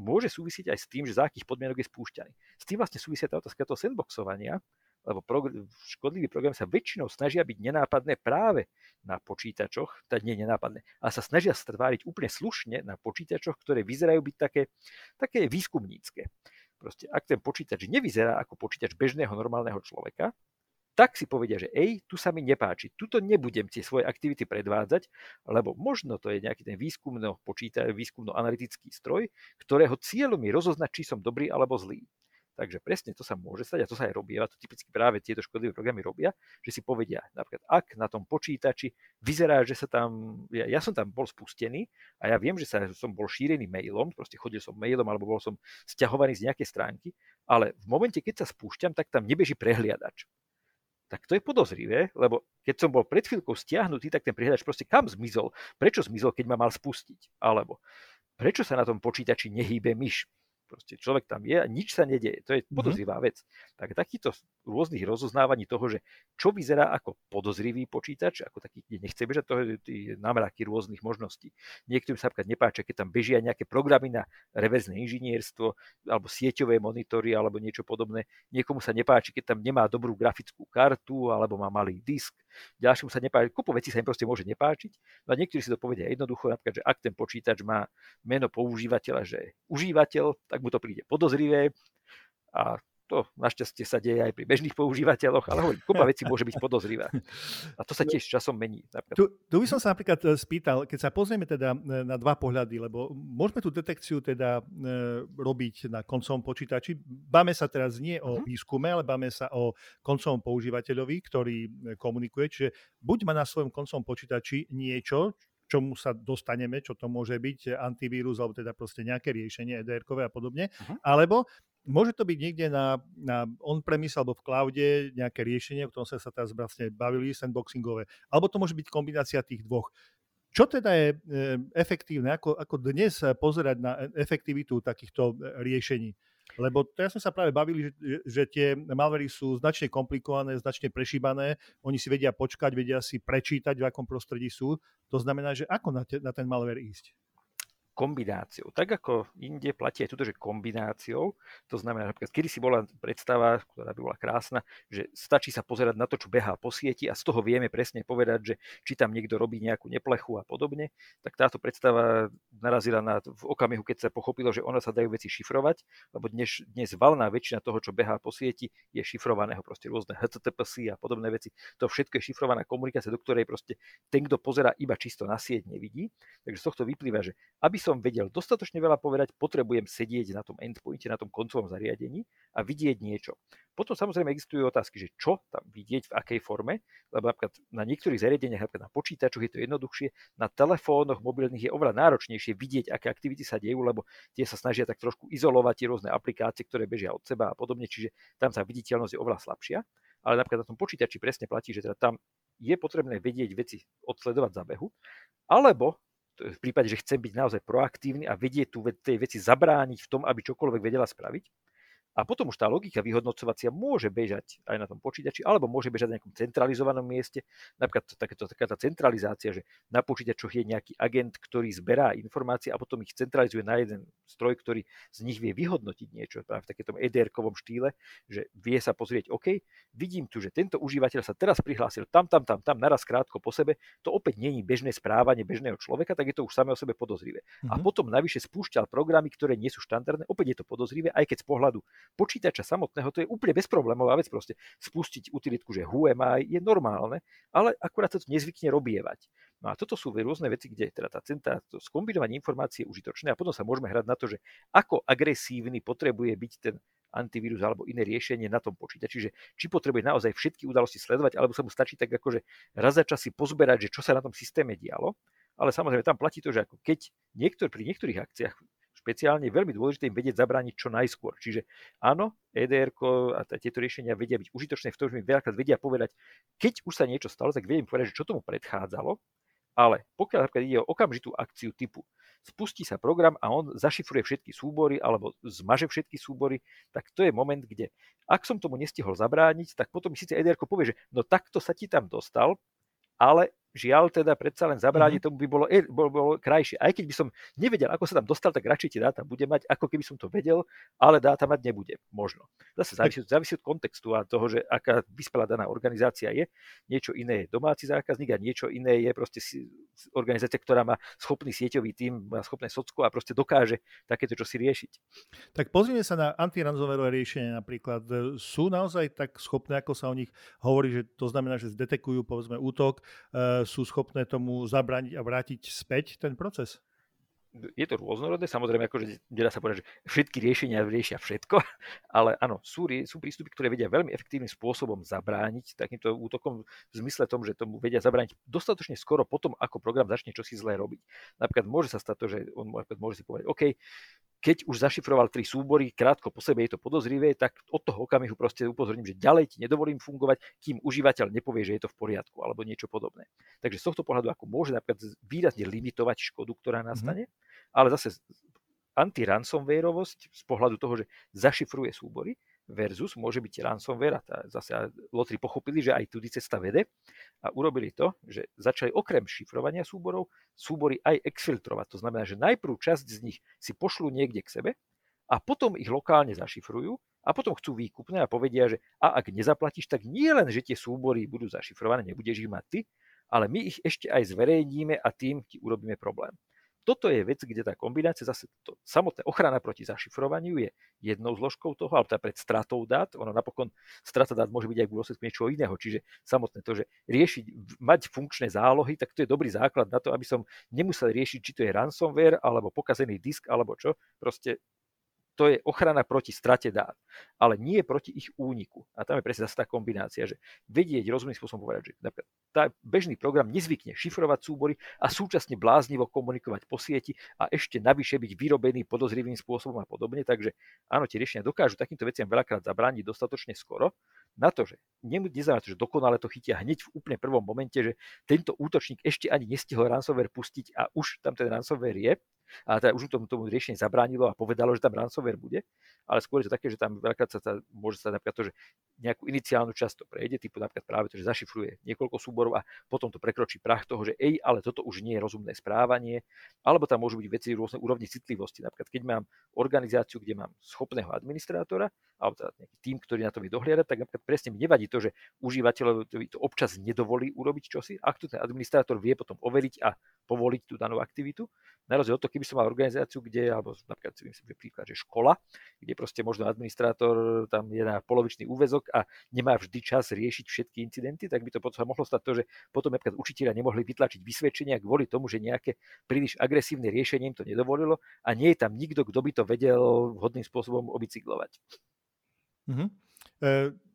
môže súvisieť aj s tým, že za akých podmienok je spúšťaný. S tým vlastne súvisia tá otázka toho sandboxovania, lebo progr- škodlivé programy sa väčšinou snažia byť nenápadné práve na počítačoch, teda nie nenápadné, ale sa snažia stváriť úplne slušne na počítačoch, ktoré vyzerajú byť také, také výskumnícke. Proste, ak ten počítač nevyzerá ako počítač bežného normálneho človeka, tak si povedia, že ej, tu sa mi nepáči, tuto nebudem tie svoje aktivity predvádzať, lebo možno to je nejaký ten výskumno počítač, výskumno-analytický stroj, ktorého cieľom je rozoznať, či som dobrý alebo zlý. Takže presne to sa môže stať a to sa aj robí. A to typicky práve tieto škodlivé programy robia, že si povedia, napríklad, ak na tom počítači vyzerá, že sa tam, ja, ja som tam bol spustený a ja viem, že sa, som bol šírený mailom, proste chodil som mailom alebo bol som stiahovaný z nejakej stránky, ale v momente, keď sa spúšťam, tak tam nebeží prehliadač tak to je podozrivé, lebo keď som bol pred chvíľkou stiahnutý, tak ten prihľadač proste kam zmizol? Prečo zmizol, keď ma mal spustiť? Alebo prečo sa na tom počítači nehýbe myš? Proste človek tam je a nič sa nedieje. To je mhm. podozrivá vec. Tak takýto rôznych rozoznávaní toho, že čo vyzerá ako podozrivý počítač, ako taký, kde nechce bežať, to je námraky rôznych možností. Niektorým sa napríklad nepáčia, keď tam bežia nejaké programy na reverzné inžinierstvo, alebo sieťové monitory, alebo niečo podobné. Niekomu sa nepáči, keď tam nemá dobrú grafickú kartu, alebo má malý disk. Ďalšiemu sa nepáči, kupu veci sa im proste môže nepáčiť. No a niektorí si to povedia jednoducho, napríklad, že ak ten počítač má meno používateľa, že užívateľ, tak mu to príde podozrivé a to našťastie sa deje aj pri bežných používateľoch, ale hovorím, kopa vecí môže byť podozrivá. A to sa tiež časom mení. Tu, tu by som sa napríklad e, spýtal, keď sa pozrieme teda e, na dva pohľady, lebo môžeme tú detekciu teda e, robiť na koncovom počítači. Báme sa teraz nie o mhm. výskume, ale báme sa o koncovom používateľovi, ktorý komunikuje. Čiže buď má na svojom koncovom počítači niečo, čomu sa dostaneme, čo to môže byť, antivírus alebo teda proste nejaké riešenie edr a podobne, uh-huh. alebo môže to byť niekde na, na on-premise alebo v cloude nejaké riešenie, o ktorom sa, teraz vlastne bavili, sandboxingové, alebo to môže byť kombinácia tých dvoch. Čo teda je e, efektívne, ako, ako dnes pozerať na efektivitu takýchto e, riešení? Lebo teraz sme sa práve bavili, že, že tie malvery sú značne komplikované, značne prešíbané, oni si vedia počkať, vedia si prečítať, v akom prostredí sú. To znamená, že ako na, te, na ten malware ísť? Kombináciou. Tak ako inde platí aj tuto, že kombináciou, to znamená, napríklad, kedy si bola predstava, ktorá by bola krásna, že stačí sa pozerať na to, čo behá po sieti a z toho vieme presne povedať, že či tam niekto robí nejakú neplechu a podobne, tak táto predstava narazila na, v okamihu, keď sa pochopilo, že ono sa dajú veci šifrovať, lebo dnes, dnes valná väčšina toho, čo behá po sieti, je šifrovaného, proste rôzne HTTPS a podobné veci. To všetko je šifrovaná komunikácia, do ktorej proste ten, kto pozera iba čisto na sieť, nevidí. Takže z tohto vyplýva, že aby som som vedel dostatočne veľa povedať, potrebujem sedieť na tom endpointe, na tom koncovom zariadení a vidieť niečo. Potom samozrejme existujú otázky, že čo tam vidieť, v akej forme, lebo napríklad na niektorých zariadeniach, napríklad na počítačoch je to jednoduchšie, na telefónoch mobilných je oveľa náročnejšie vidieť, aké aktivity sa dejú, lebo tie sa snažia tak trošku izolovať tie rôzne aplikácie, ktoré bežia od seba a podobne, čiže tam sa viditeľnosť je oveľa slabšia. Ale napríklad na tom počítači presne platí, že teda tam je potrebné vedieť veci odsledovať za behu, alebo v prípade, že chcem byť naozaj proaktívny a vedieť tu tej veci zabrániť v tom, aby čokoľvek vedela spraviť, a potom už tá logika vyhodnocovacia môže bežať aj na tom počítači, alebo môže bežať na nejakom centralizovanom mieste. Napríklad takéto, taká tá centralizácia, že na počítačoch je nejaký agent, ktorý zberá informácie a potom ich centralizuje na jeden stroj, ktorý z nich vie vyhodnotiť niečo práve v takéto EDR-kovom štýle, že vie sa pozrieť, OK, vidím tu, že tento užívateľ sa teraz prihlásil tam, tam, tam, tam, naraz krátko po sebe, to opäť není bežné správanie bežného človeka, tak je to už samé o sebe podozrivé. Mm-hmm. A mhm. potom navyše spúšťal programy, ktoré nie sú štandardné, opäť je to podozrivé, aj keď z pohľadu počítača samotného to je úplne bezproblémová vec proste. Spustiť utilitku, že HUMI je normálne, ale akurát sa to nezvykne robievať. No a toto sú rôzne veci, kde teda tá centra, to skombinovanie informácií je užitočné a potom sa môžeme hrať na to, že ako agresívny potrebuje byť ten antivírus alebo iné riešenie na tom počítači, že či potrebuje naozaj všetky udalosti sledovať, alebo sa mu stačí tak akože raz za čas si pozberať, že čo sa na tom systéme dialo. Ale samozrejme tam platí to, že ako keď niektor, pri niektorých akciách špeciálne je veľmi dôležité im vedieť zabrániť čo najskôr. Čiže áno, EDR a tieto riešenia vedia byť užitočné v tom, že mi veľakrát vedia povedať, keď už sa niečo stalo, tak vediem povedať, že čo tomu predchádzalo Ale pokiaľ napríklad ide o okamžitú akciu typu spustí sa program a on zašifruje všetky súbory alebo zmaže všetky súbory, tak to je moment, kde ak som tomu nestihol zabrániť, tak potom mi síce EDR povie, že no takto sa ti tam dostal, ale žiaľ teda predsa len zabrániť mm-hmm. tomu by bolo, e, bolo, bolo krajšie. Aj keď by som nevedel, ako sa tam dostal, tak radšej tie dáta bude mať, ako keby som to vedel, ale dáta mať nebude. Možno. Zase závisí, závisí od kontextu a toho, že aká vyspelá daná organizácia je. Niečo iné je domáci zákazník a niečo iné je proste organizácia, ktorá má schopný sieťový tým, má schopné socko a proste dokáže takéto čo si riešiť. Tak pozrieme sa na antiranzoverové riešenie napríklad. Sú naozaj tak schopné, ako sa o nich hovorí, že to znamená, že zdetekujú povedzme útok, sú schopné tomu zabrániť a vrátiť späť ten proces? je to rôznorodné, samozrejme, akože nedá sa povedať, že všetky riešenia riešia všetko, ale áno, sú, sú prístupy, ktoré vedia veľmi efektívnym spôsobom zabrániť takýmto útokom v zmysle tom, že tomu vedia zabrániť dostatočne skoro potom, ako program začne čosi zlé robiť. Napríklad môže sa stať to, že on môže si povedať, OK, keď už zašifroval tri súbory, krátko po sebe je to podozrivé, tak od toho okamihu proste upozorním, že ďalej ti nedovolím fungovať, kým užívateľ nepovie, že je to v poriadku alebo niečo podobné. Takže z tohto pohľadu ako môže napríklad výrazne limitovať škodu, ktorá mhm. nastane, mm-hmm. ale zase anti-ransomwareovosť z pohľadu toho, že zašifruje súbory, versus môže byť ransomware, a zase lotri pochopili, že aj tudy cesta vede a urobili to, že začali okrem šifrovania súborov, súbory aj exfiltrovať. To znamená, že najprv časť z nich si pošlú niekde k sebe a potom ich lokálne zašifrujú a potom chcú výkupné a povedia, že a ak nezaplatíš, tak nie len, že tie súbory budú zašifrované, nebudeš ich mať ty, ale my ich ešte aj zverejníme a tým ti urobíme problém toto je vec, kde tá kombinácia, zase to, samotná ochrana proti zašifrovaniu je jednou zložkou toho, alebo teda pred stratou dát. Ono napokon strata dát môže byť aj v dôsledku niečo iného. Čiže samotné to, že riešiť, mať funkčné zálohy, tak to je dobrý základ na to, aby som nemusel riešiť, či to je ransomware, alebo pokazený disk, alebo čo. Proste to je ochrana proti strate dát, ale nie proti ich úniku. A tam je presne zase tá kombinácia, že vedieť rozumným spôsobom povedať, že napríklad tá bežný program nezvykne šifrovať súbory a súčasne bláznivo komunikovať po sieti a ešte navyše byť vyrobený podozrivým spôsobom a podobne. Takže áno, tie riešenia dokážu takýmto veciam veľakrát zabrániť dostatočne skoro na to, že neznamená to, že dokonale to chytia hneď v úplne prvom momente, že tento útočník ešte ani nestihol ransomware pustiť a už tam ten ransomware je, a teda už tomu, tomu riešenie zabránilo a povedalo, že tam ransomware bude, ale skôr je to také, že tam veľakrát sa, môže stať napríklad to, že nejakú iniciálnu časť to prejde, typu napríklad práve to, že zašifruje niekoľko súborov a potom to prekročí prach toho, že ej, ale toto už nie je rozumné správanie, alebo tam môžu byť veci rôzne úrovni citlivosti. Napríklad, keď mám organizáciu, kde mám schopného administrátora, alebo teda nejaký tým, ktorý na to vie dohliadať, tak napríklad presne mi nevadí to, že užívateľovi to občas nedovolí urobiť čosi, ak to ten administrátor vie potom overiť a povoliť tú danú aktivitu. Na rozdiel od toho, keby som mal organizáciu, kde, alebo napríklad si myslím, že príklad, že škola, kde proste možno administrátor tam je na polovičný úvezok a nemá vždy čas riešiť všetky incidenty, tak by to potom mohlo stať to, že potom napríklad učiteľia nemohli vytlačiť vysvedčenia kvôli tomu, že nejaké príliš agresívne riešenie im to nedovolilo a nie je tam nikto, kto by to vedel vhodným spôsobom obicyklovať. Mm-hmm.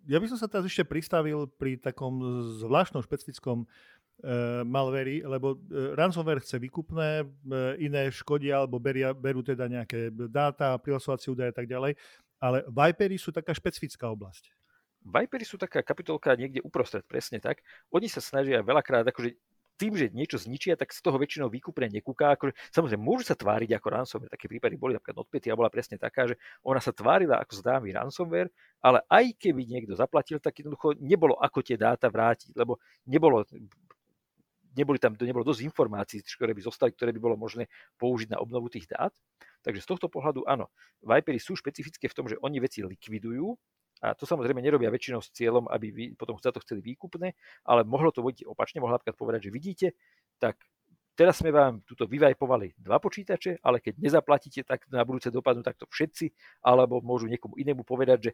Ja by som sa teraz ešte pristavil pri takom zvláštnom špecifickom e, malveri, lebo e, ransomware chce výkupné, iné škodia alebo beria, berú teda nejaké dáta, prihlasovacie údaje a tak ďalej, ale Vipery sú taká špecifická oblasť. Vipery sú taká kapitolka niekde uprostred, presne tak. Oni sa snažia veľakrát, akože tým, že niečo zničia, tak z toho väčšinou výkupne nekúka. Ako, samozrejme, môžu sa tváriť ako ransomware. Také prípady boli, napríklad Notpetia bola presne taká, že ona sa tvárila ako zdámy ransomware, ale aj keby niekto zaplatil, tak jednoducho nebolo ako tie dáta vrátiť, lebo nebolo neboli tam, nebolo dosť informácií, ktoré by zostali, ktoré by bolo možné použiť na obnovu tých dát. Takže z tohto pohľadu áno, Vipery sú špecifické v tom, že oni veci likvidujú, a to samozrejme nerobia väčšinou s cieľom, aby vy, potom za to chceli výkupné, ale mohlo to byť opačne, mohla napríklad povedať, že vidíte, tak teraz sme vám tuto vyvajpovali dva počítače, ale keď nezaplatíte, tak na budúce dopadnú takto všetci, alebo môžu niekomu inému povedať, že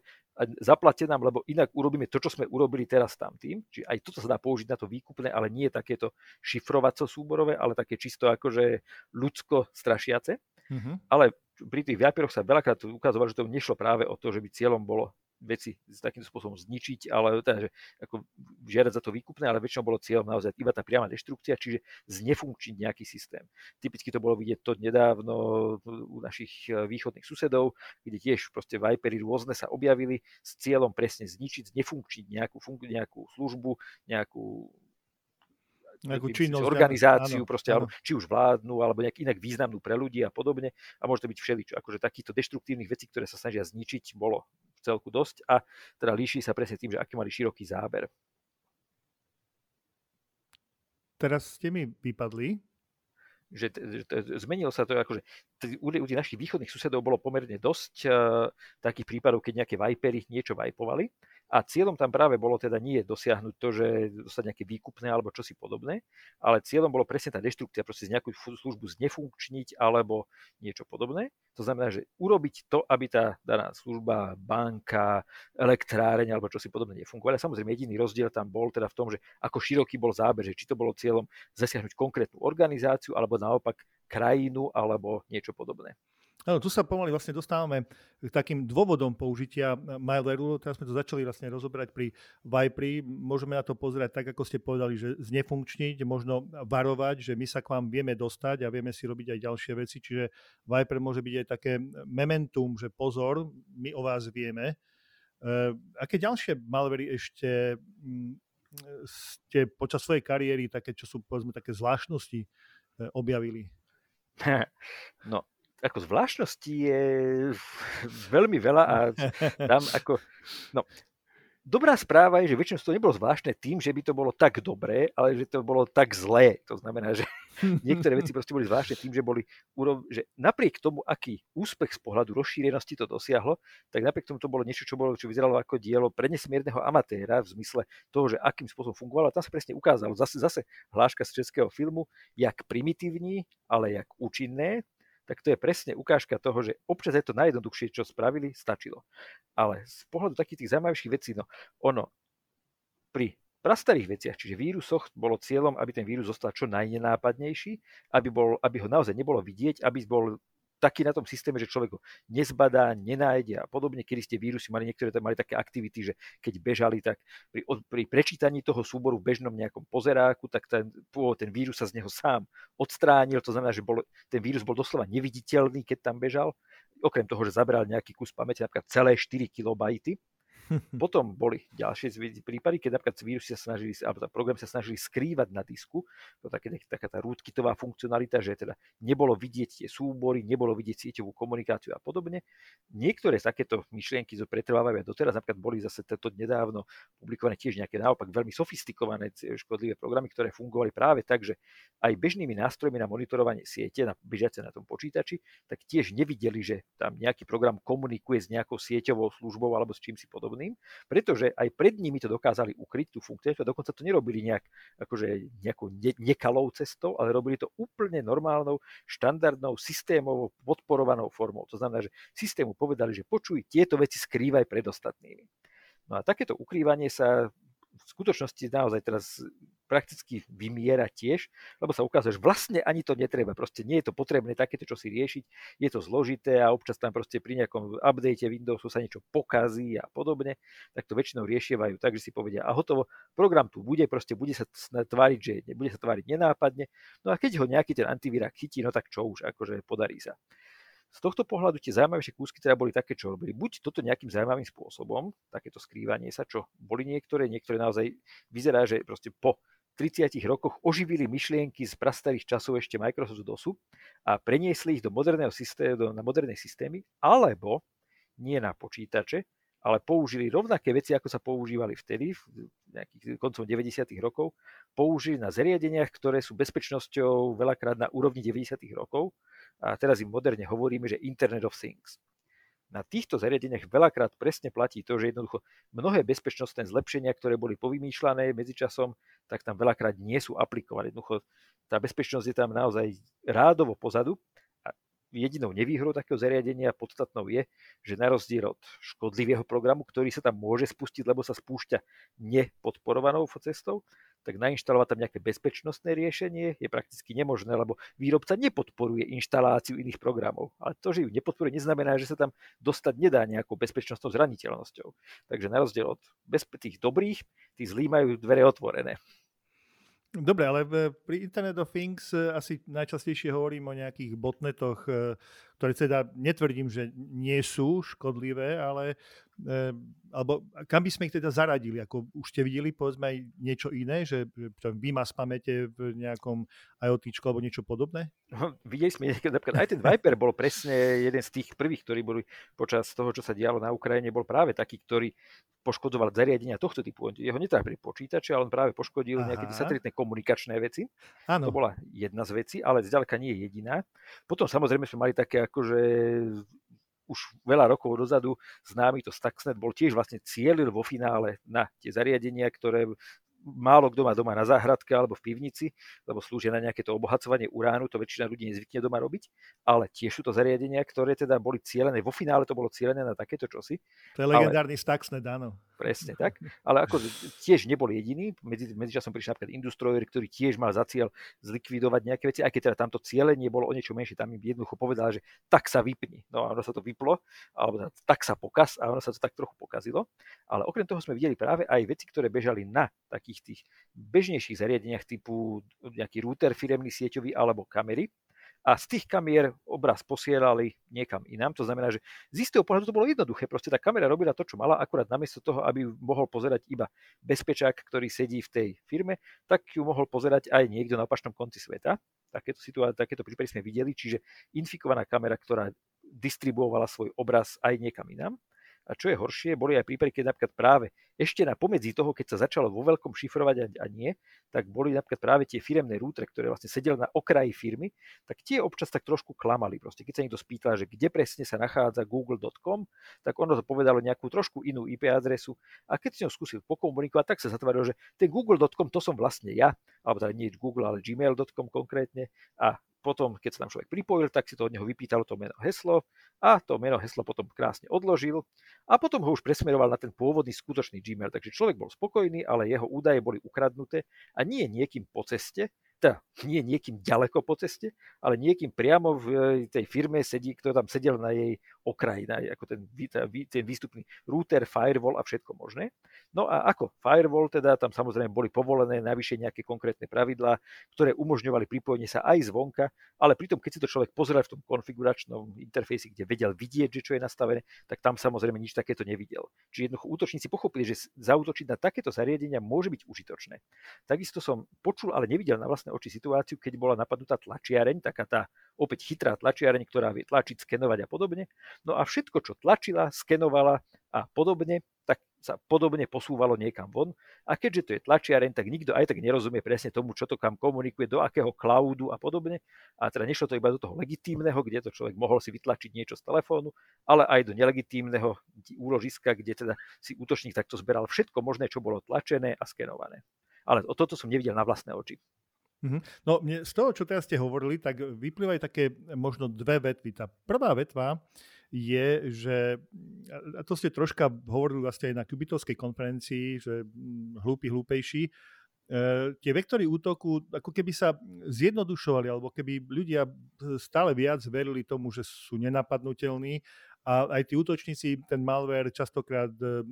zaplatte nám, lebo inak urobíme to, čo sme urobili teraz tam tým. Čiže aj toto sa dá použiť na to výkupné, ale nie takéto šifrovaco súborové, ale také čisto akože ľudsko strašiace. Mm-hmm. Ale pri tých viaperoch sa veľakrát ukázalo, že to nešlo práve o to, že by cieľom bolo veci takýmto spôsobom zničiť, ale teda, že ako žiadať za to výkupné, ale väčšinou bolo cieľom naozaj iba tá priama deštrukcia, čiže znefunkčniť nejaký systém. Typicky to bolo vidieť to nedávno u našich e, východných susedov, kde tiež proste Vipery rôzne sa objavili s cieľom presne zničiť, znefunkčniť nejakú, nejakú službu, nejakú činnosť, organizáciu, áno, proste, áno. Alebo, či už vládnu, alebo nejak inak významnú pre ľudí a podobne. A môže to byť všeličo. Akože takýchto deštruktívnych vecí, ktoré sa snažia zničiť, bolo celku dosť a teda líši sa presne tým, že aký mali široký záber. Teraz ste mi vypadli, že, že zmenilo sa to, akože u, u tých našich východných susedov bolo pomerne dosť uh, takých prípadov, keď nejaké vajpery niečo vajpovali a cieľom tam práve bolo teda nie dosiahnuť to, že dostať nejaké výkupné alebo čosi podobné, ale cieľom bolo presne tá deštrukcia, proste z nejakú službu znefunkčniť alebo niečo podobné. To znamená, že urobiť to, aby tá daná služba, banka, elektráreň alebo čosi podobné nefungovali. Samozrejme, jediný rozdiel tam bol teda v tom, že ako široký bol záber, že či to bolo cieľom zasiahnuť konkrétnu organizáciu alebo naopak krajinu alebo niečo podobné. Áno, tu sa pomaly vlastne dostávame k takým dôvodom použitia malwareu. Teraz sme to začali vlastne rozoberať pri Vipri. Môžeme na to pozerať tak, ako ste povedali, že znefunkčniť, možno varovať, že my sa k vám vieme dostať a vieme si robiť aj ďalšie veci. Čiže Viper môže byť aj také momentum, že pozor, my o vás vieme. Uh, aké ďalšie malvery ešte um, ste počas svojej kariéry, také, čo sú povedzme také zvláštnosti, uh, objavili? No, ako zvláštností je veľmi veľa a tam ako, no, Dobrá správa je, že väčšinou to nebolo zvláštne tým, že by to bolo tak dobré, ale že to bolo tak zlé. To znamená, že niektoré veci proste boli zvláštne tým, že boli že napriek tomu, aký úspech z pohľadu rozšírenosti to dosiahlo, tak napriek tomu to bolo niečo, čo bolo, čo vyzeralo ako dielo pre nesmierneho amatéra v zmysle toho, že akým spôsobom fungovalo. A tam sa presne ukázalo zase, zase hláška z českého filmu, jak primitívni, ale jak účinné tak to je presne ukážka toho, že občas je to najjednoduchšie, čo spravili, stačilo. Ale z pohľadu takých tých zaujímavejších vecí, no ono pri prastarých veciach, čiže vírusoch, bolo cieľom, aby ten vírus zostal čo najnenápadnejší, aby, bol, aby ho naozaj nebolo vidieť, aby bol taký na tom systéme, že človek ho nezbadá, nenájde a podobne. Kedy ste vírusy mali, niektoré tam mali také aktivity, že keď bežali, tak pri, pri prečítaní toho súboru v bežnom nejakom pozeráku, tak ten, ten vírus sa z neho sám odstránil. To znamená, že bol, ten vírus bol doslova neviditeľný, keď tam bežal. Okrem toho, že zabral nejaký kus pamäti, napríklad celé 4 kilobajty Potom boli ďalšie prípady, keď napríklad vírusy sa snažili, alebo program sa snažili skrývať na disku, to také, taká tá rootkitová funkcionalita, že teda nebolo vidieť tie súbory, nebolo vidieť sieťovú komunikáciu a podobne. Niektoré takéto myšlienky pretrvávajú aj doteraz, napríklad boli zase toto nedávno publikované tiež nejaké naopak veľmi sofistikované škodlivé programy, ktoré fungovali práve tak, že aj bežnými nástrojmi na monitorovanie siete, na bežiace na tom počítači, tak tiež nevideli, že tam nejaký program komunikuje s nejakou sieťovou službou alebo s čím si podobným, pretože aj pred nimi to dokázali ukryť, tú funkciu, a dokonca to nerobili nejak, akože nejakou ne- nekalou cestou, ale robili to úplne normálnou, štandardnou, systémovou, podporovanou formou. To znamená, že systému povedali, že počuj, tieto veci skrývaj pred ostatnými. No a takéto ukrývanie sa v skutočnosti naozaj teraz prakticky vymiera tiež, lebo sa ukázalo, že vlastne ani to netreba. Proste nie je to potrebné takéto čo si riešiť, je to zložité a občas tam proste pri nejakom update Windowsu sa niečo pokazí a podobne, tak to väčšinou riešievajú tak, že si povedia a hotovo, program tu bude, proste bude sa tváriť, že bude sa tváriť nenápadne, no a keď ho nejaký ten antivírák chytí, no tak čo už, akože podarí sa. Z tohto pohľadu tie zaujímavejšie kúsky teda boli také, čo robili. Buď toto nejakým zaujímavým spôsobom, takéto skrývanie sa, čo boli niektoré, niektoré naozaj vyzerá, že proste po 30 rokoch oživili myšlienky z prastarých časov ešte Microsoft DOSu a preniesli ich do moderného systému, na moderné systémy, alebo nie na počítače, ale použili rovnaké veci, ako sa používali vtedy, v nejakých koncom 90. rokov, použili na zariadeniach, ktoré sú bezpečnosťou veľakrát na úrovni 90. rokov. A teraz im moderne hovoríme, že Internet of Things na týchto zariadeniach veľakrát presne platí to, že jednoducho mnohé bezpečnostné zlepšenia, ktoré boli povymýšľané medzičasom, tak tam veľakrát nie sú aplikované. Jednoducho tá bezpečnosť je tam naozaj rádovo pozadu a jedinou nevýhodou takého zariadenia podstatnou je, že na rozdiel od škodlivého programu, ktorý sa tam môže spustiť, lebo sa spúšťa nepodporovanou cestou, tak nainštalovať tam nejaké bezpečnostné riešenie je prakticky nemožné, lebo výrobca nepodporuje inštaláciu iných programov. Ale to, že ju nepodporuje, neznamená, že sa tam dostať nedá nejakou bezpečnostnou zraniteľnosťou. Takže na rozdiel od tých dobrých, tí zlí majú dvere otvorené. Dobre, ale pri Internet of Things e, asi najčastejšie hovorím o nejakých botnetoch. Ktoré teda netvrdím, že nie sú škodlivé, ale e, alebo kam by sme ich teda zaradili? Ako už ste videli, povedzme aj niečo iné, že vy má pamäte v nejakom IoT alebo niečo podobné? No, videli sme, napríklad aj ten Viper bol presne jeden z tých prvých, ktorí boli počas toho, čo sa dialo na Ukrajine, bol práve taký, ktorý poškodoval zariadenia tohto typu. Jeho netreba pri počítači, ale on práve poškodil Aha. nejaké satelitné komunikačné veci. Áno. To bola jedna z vecí, ale zďaleka nie je jediná. Potom samozrejme sme mali také akože už veľa rokov dozadu známy to Stuxnet bol tiež vlastne cielil vo finále na tie zariadenia, ktoré málo kto má doma na záhradke alebo v pivnici, lebo slúžia na nejaké to obohacovanie uránu, to väčšina ľudí nezvykne doma robiť, ale tiež sú to zariadenia, ktoré teda boli cieľené, vo finále to bolo cieľené na takéto čosi. To je legendárny ale... Stuxnet, áno. Presne tak. Ale ako tiež nebol jediný. Medzi, medzičasom prišiel napríklad Industroyer, ktorý tiež mal za cieľ zlikvidovať nejaké veci, aj keď teda tamto cielenie bolo o niečo menšie. Tam im jednoducho povedal, že tak sa vypni. No a ono sa to vyplo, alebo teda tak sa pokaz a ono sa to tak trochu pokazilo. Ale okrem toho sme videli práve aj veci, ktoré bežali na takých tých bežnejších zariadeniach typu nejaký router firemný sieťový alebo kamery, a z tých kamier obraz posielali niekam inám. To znamená, že z istého pohľadu to bolo jednoduché. Proste tá kamera robila to, čo mala, akurát namiesto toho, aby mohol pozerať iba bezpečák, ktorý sedí v tej firme, tak ju mohol pozerať aj niekto na opačnom konci sveta. Takéto, situácie, takéto prípady sme videli, čiže infikovaná kamera, ktorá distribuovala svoj obraz aj niekam inám. A čo je horšie, boli aj prípady, keď napríklad práve ešte na pomedzi toho, keď sa začalo vo veľkom šifrovať a, a nie, tak boli napríklad práve tie firemné rútre, ktoré vlastne sedeli na okraji firmy, tak tie občas tak trošku klamali. Proste keď sa niekto spýtal, že kde presne sa nachádza google.com, tak ono to povedalo nejakú trošku inú IP adresu. A keď si ňou skúsil pokomunikovať, tak sa zatvárilo, že ten google.com to som vlastne ja, alebo teda nie Google, ale gmail.com konkrétne. A potom, keď sa tam človek pripojil, tak si to od neho vypýtalo to meno heslo. A to meno heslo potom krásne odložil. A potom ho už presmeroval na ten pôvodný skutočný Gmail. Takže človek bol spokojný, ale jeho údaje boli ukradnuté a nie niekým po ceste, teda nie niekým ďaleko po ceste, ale niekým priamo v eh, tej firme sedí, kto tam sedel na jej okraji, na ako ten, ten výstupný router, firewall a všetko možné. No a ako firewall, teda tam samozrejme boli povolené navyše nejaké konkrétne pravidlá, ktoré umožňovali pripojenie sa aj zvonka, ale pritom, keď si to človek pozeral v tom konfiguračnom interfejsi, kde vedel vidieť, že čo je nastavené, tak tam samozrejme nič takéto nevidel. Čiže jednoducho útočníci pochopili, že zautočiť na takéto zariadenia môže byť užitočné. Takisto som počul, ale nevidel na vlastné oči situáciu, keď bola napadnutá tlačiareň, taká tá opäť chytrá tlačiareň, ktorá vie tlačiť, skenovať a podobne. No a všetko, čo tlačila, skenovala a podobne, tak sa podobne posúvalo niekam von. A keďže to je tlačiareň, tak nikto aj tak nerozumie presne tomu, čo to kam komunikuje, do akého cloudu a podobne. A teda nešlo to iba do toho legitímneho, kde to človek mohol si vytlačiť niečo z telefónu, ale aj do nelegitímneho úložiska, kde teda si útočník takto zberal všetko možné, čo bolo tlačené a skenované. Ale o toto som nevidel na vlastné oči. Mhm. No mne, z toho, čo teraz ste hovorili, tak vyplývajú také možno dve vetvy. Tá prvá vetva je, že, a to ste troška hovorili vlastne aj na Kubitovskej konferencii, že hm, hlúpi, hlúpejší, e, tie vektory útoku ako keby sa zjednodušovali, alebo keby ľudia stále viac verili tomu, že sú nenapadnutelní a aj tí útočníci ten malware častokrát e,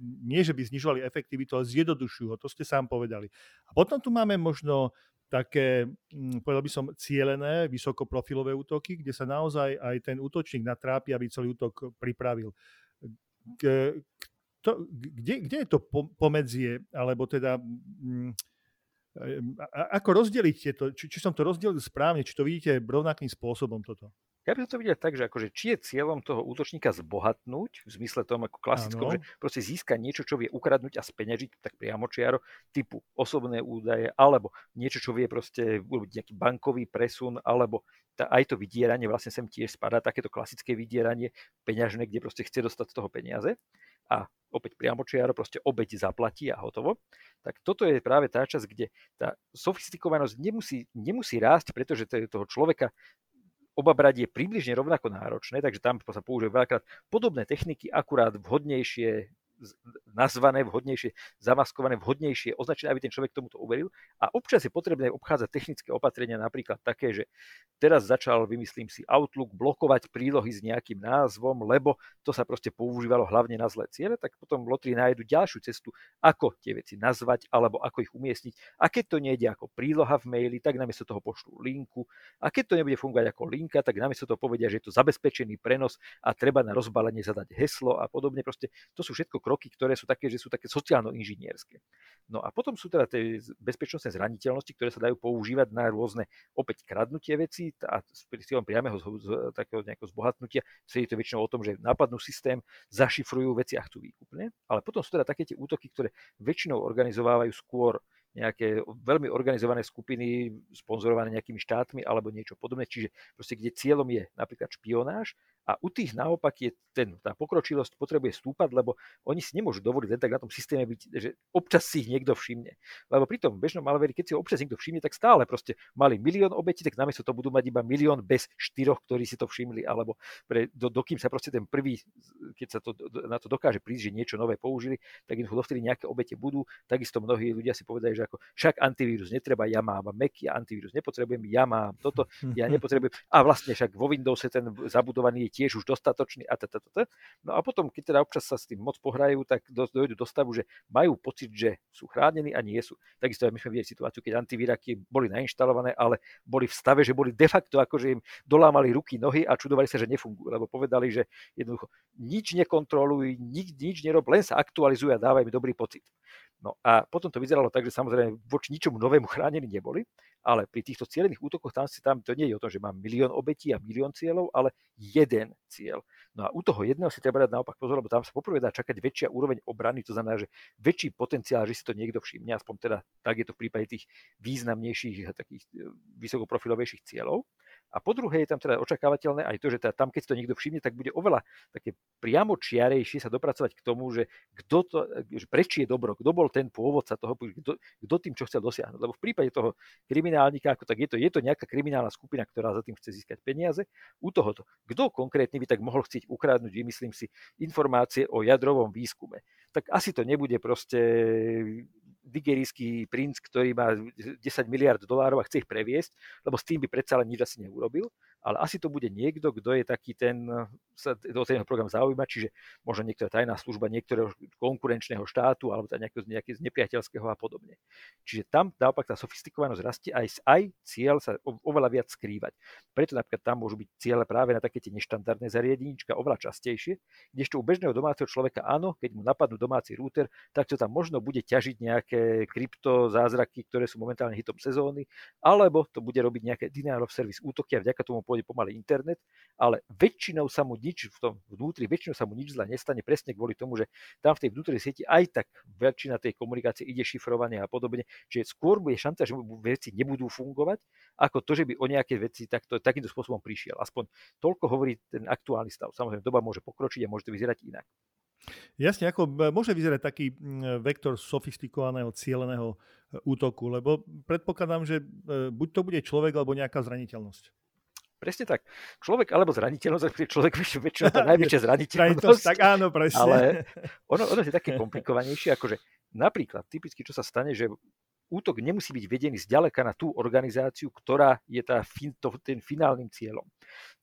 nie, že by znižovali efektivitu, ale zjednodušujú ho. To ste sám povedali. A potom tu máme možno také, mm, povedal by som, cielené, vysokoprofilové útoky, kde sa naozaj aj ten útočník natrápi, aby celý útok pripravil. To, kde, kde je to pomedzie, alebo teda mm, ako rozdeliť tieto, či, či som to rozdelil správne, či to vidíte rovnakým spôsobom toto? Ja by som to videl tak, že akože, či je cieľom toho útočníka zbohatnúť, v zmysle tom ako klasickom, ano. že proste získa niečo, čo vie ukradnúť a speňažiť tak priamo čiaro, typu osobné údaje, alebo niečo, čo vie proste urobiť nejaký bankový presun, alebo tá, aj to vydieranie, vlastne sem tiež spadá takéto klasické vydieranie peňažné, kde proste chce dostať z toho peniaze a opäť priamo čiaro, proste obeď zaplatí a hotovo. Tak toto je práve tá časť, kde tá sofistikovanosť nemusí, nemusí rásť, pretože to je toho človeka oba brať je približne rovnako náročné, takže tam sa používajú veľakrát podobné techniky, akurát vhodnejšie nazvané vhodnejšie, zamaskované vhodnejšie, označené, aby ten človek tomuto uveril. A občas je potrebné obchádzať technické opatrenia, napríklad také, že teraz začal, vymyslím si, Outlook blokovať prílohy s nejakým názvom, lebo to sa proste používalo hlavne na zlé ciele, tak potom lotri nájdu ďalšiu cestu, ako tie veci nazvať alebo ako ich umiestniť. A keď to nejde ako príloha v maili, tak namiesto toho pošlú linku. A keď to nebude fungovať ako linka, tak namiesto toho povedia, že je to zabezpečený prenos a treba na rozbalenie zadať heslo a podobne. Proste to sú všetko kroky, ktoré sú také, že sú také sociálno-inžinierské. No a potom sú teda tie bezpečnostné zraniteľnosti, ktoré sa dajú používať na rôzne opäť kradnutie veci a s cieľom priameho z, z, takého nejakého zbohatnutia. je to väčšinou o tom, že napadnú systém, zašifrujú veci a chcú výkupne. Ale potom sú teda také tie útoky, ktoré väčšinou organizovávajú skôr nejaké veľmi organizované skupiny sponzorované nejakými štátmi alebo niečo podobné, čiže proste kde cieľom je napríklad špionáž a u tých naopak je ten, tá pokročilosť potrebuje stúpať, lebo oni si nemôžu dovoliť len tak na tom systéme byť, že občas si ich niekto všimne. Lebo pri tom bežnom malveri, keď si ho občas niekto všimne, tak stále proste mali milión obetí, tak namiesto to budú mať iba milión bez štyroch, ktorí si to všimli, alebo pre, do, dokým sa proste ten prvý, keď sa to, na to dokáže prísť, že niečo nové použili, tak im dovtedy nejaké obete budú. Takisto mnohí ľudia si povedajú, že ako však antivírus netreba, ja mám Mac, ja antivírus nepotrebujem, ja mám toto, ja nepotrebujem. A vlastne však vo Windowse ten zabudovaný je tiež už dostatočný a tata. No a potom, keď teda občas sa s tým moc pohrajú, tak dojdu do stavu, že majú pocit, že sú chránení a nie sú. Takisto aj my sme videli situáciu, keď antivíraky boli nainštalované, ale boli v stave, že boli de facto akože im dolámali ruky, nohy a čudovali sa, že nefungujú, lebo povedali, že jednoducho nič nekontroluj, nič, nič nerob, len sa aktualizuje a dávaj mi dobrý pocit. No a potom to vyzeralo tak, že samozrejme voči ničomu novému chránení neboli, ale pri týchto cieľených útokoch tam, si, tam to nie je o tom, že mám milión obetí a milión cieľov, ale jeden cieľ. No a u toho jedného si treba dať naopak pozor, lebo tam sa poprvé dá čakať väčšia úroveň obrany, to znamená, že väčší potenciál, že si to niekto všimne, aspoň teda tak je to v prípade tých významnejších, takých e, vysokoprofilovejších cieľov. A po druhé je tam teda očakávateľné aj to, že teda tam, keď to niekto všimne, tak bude oveľa také priamo čiarejšie sa dopracovať k tomu, že kto to, že prečo je dobro, kto bol ten pôvodca toho, kto, kto tým, čo chcel dosiahnuť. Lebo v prípade toho kriminálnika, ako tak je to, je to nejaká kriminálna skupina, ktorá za tým chce získať peniaze. U tohoto, kto konkrétne by tak mohol chcieť ukradnúť, vymyslím si, informácie o jadrovom výskume. Tak asi to nebude proste nigerijský princ, ktorý má 10 miliard dolárov a chce ich previesť, lebo s tým by predsa len nič asi neurobil ale asi to bude niekto, kto je taký ten, sa o ten program zaujíma, čiže možno niektorá tajná služba niektorého konkurenčného štátu alebo teda nejakého, nejakého z nepriateľského a podobne. Čiže tam naopak tá sofistikovanosť rastie aj, aj cieľ sa oveľa viac skrývať. Preto napríklad tam môžu byť ciele práve na také tie neštandardné zariadenička oveľa častejšie, kdežto u bežného domáceho človeka áno, keď mu napadnú domáci router, tak to tam možno bude ťažiť nejaké krypto zázraky, ktoré sú momentálne hitom sezóny, alebo to bude robiť nejaké denial of service útoky a vďaka tomu pôjde pomaly internet, ale väčšinou sa mu nič v tom vnútri, väčšinou sa mu nič zle nestane presne kvôli tomu, že tam v tej vnútornej sieti aj tak väčšina tej komunikácie ide šifrovanie a podobne, že skôr bude šanca, že veci nebudú fungovať, ako to, že by o nejaké veci takto, takýmto spôsobom prišiel. Aspoň toľko hovorí ten aktuálny stav. Samozrejme, doba môže pokročiť a môže to vyzerať inak. Jasne, ako môže vyzerať taký vektor sofistikovaného, cieľeného e, útoku, lebo predpokladám, že e, buď to bude človek, alebo nejaká zraniteľnosť. Presne tak. Človek alebo zraniteľnosť, človek väčšinou tá najväčšia zraniteľnosť. tak áno, presne. Ale ono, ono je také komplikovanejšie, akože napríklad typicky, čo sa stane, že útok nemusí byť vedený zďaleka na tú organizáciu, ktorá je tá, to, ten finálnym cieľom.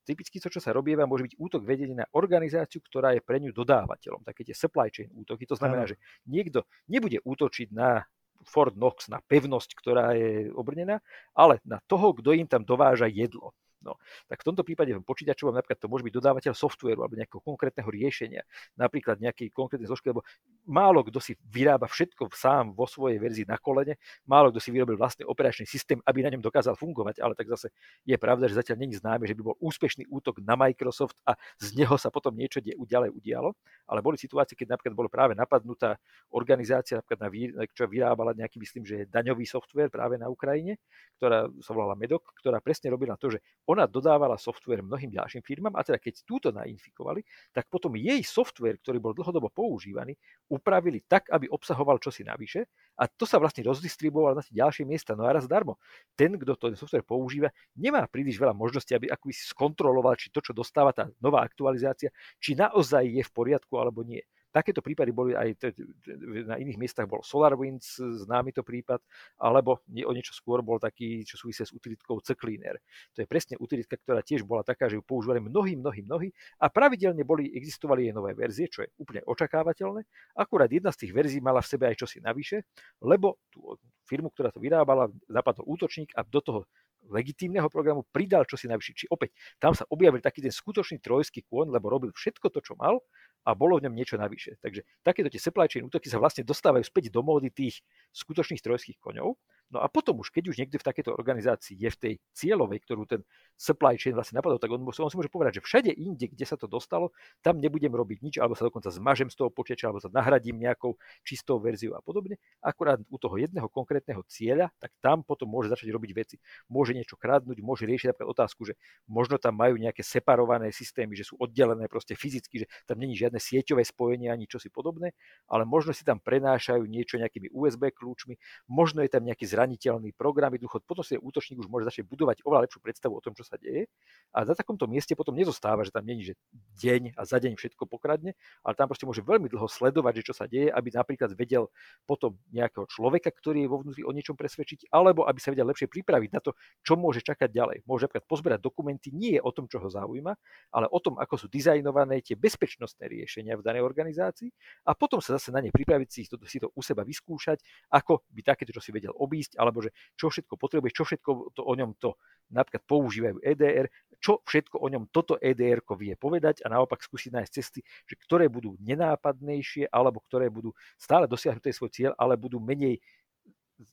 Typicky to, čo sa robí, môže byť útok vedený na organizáciu, ktorá je pre ňu dodávateľom. Také tie supply chain útoky. To znamená, ano. že niekto nebude útočiť na Fort Knox, na pevnosť, ktorá je obrnená, ale na toho, kto im tam dováža jedlo. No, tak v tomto prípade v počítačovom napríklad to môže byť dodávateľ softvéru alebo nejakého konkrétneho riešenia, napríklad nejaký konkrétny zložky, lebo málo kto si vyrába všetko sám vo svojej verzii na kolene, málo kto si vyrobil vlastný operačný systém, aby na ňom dokázal fungovať, ale tak zase je pravda, že zatiaľ není známe, že by bol úspešný útok na Microsoft a z neho sa potom niečo ďalej udialo, ale boli situácie, keď napríklad bolo práve napadnutá organizácia, napríklad na, čo vyrábala nejaký, myslím, že daňový software práve na Ukrajine, ktorá sa volala Medok, ktorá presne robila to, že ona dodávala software mnohým ďalším firmám a teda keď túto nainfikovali, tak potom jej software, ktorý bol dlhodobo používaný, upravili tak, aby obsahoval čosi navyše a to sa vlastne rozdistribuovalo na tie ďalšie miesta. No a raz darmo. Ten, kto ten software používa, nemá príliš veľa možností, aby ako skontroloval, či to, čo dostáva tá nová aktualizácia, či naozaj je v poriadku alebo nie takéto prípady boli aj na iných miestach bol SolarWinds, známy to prípad, alebo o niečo skôr bol taký, čo súvisia s utilitkou Cleaner. To je presne utilitka, ktorá tiež bola taká, že ju používali mnohí, mnohí, mnohí a pravidelne boli, existovali aj nové verzie, čo je úplne očakávateľné. Akurát jedna z tých verzií mala v sebe aj čosi navyše, lebo tú firmu, ktorá to vyrábala, zapadol útočník a do toho legitímneho programu pridal čosi navyše. Či opäť tam sa objavil taký ten skutočný trojský kôň, lebo robil všetko to, čo mal a bolo v ňom niečo navyše. Takže takéto tie supply chain útoky sa vlastne dostávajú späť do módy tých skutočných trojských koňov. No a potom už, keď už niekto v takejto organizácii je v tej cieľovej, ktorú ten supply chain vlastne napadol, tak on, on si môže povedať, že všade inde, kde sa to dostalo, tam nebudem robiť nič, alebo sa dokonca zmažem z toho počítača, alebo sa nahradím nejakou čistou verziou a podobne. Akurát u toho jedného konkrétneho cieľa, tak tam potom môže začať robiť veci. Môže niečo kradnúť, môže riešiť napríklad otázku, že možno tam majú nejaké separované systémy, že sú oddelené proste fyzicky, že tam není žiadne sieťové spojenie ani čosi podobné, ale možno si tam prenášajú niečo nejakými USB kľúčmi, možno je tam nejaký zraniteľný program, jednoducho potom si útočník už môže začať budovať oveľa lepšiu predstavu o tom, čo sa deje. A na takomto mieste potom nezostáva, že tam není, že deň a za deň všetko pokradne, ale tam proste môže veľmi dlho sledovať, že čo sa deje, aby napríklad vedel potom nejakého človeka, ktorý je vo vnútri o niečom presvedčiť, alebo aby sa vedel lepšie pripraviť na to, čo môže čakať ďalej. Môže napríklad pozberať dokumenty nie o tom, čo ho zaujíma, ale o tom, ako sú dizajnované tie bezpečnostné riešenia v danej organizácii a potom sa zase na ne pripraviť si to, si to u seba vyskúšať, ako by takéto čo si vedel obísť, alebo že čo všetko potrebuje, čo všetko to o ňom to napríklad používajú EDR, čo všetko o ňom toto EDR vie povedať a naopak skúsiť nájsť cesty, že ktoré budú nenápadnejšie alebo ktoré budú stále dosiahnuté svoj cieľ, ale budú menej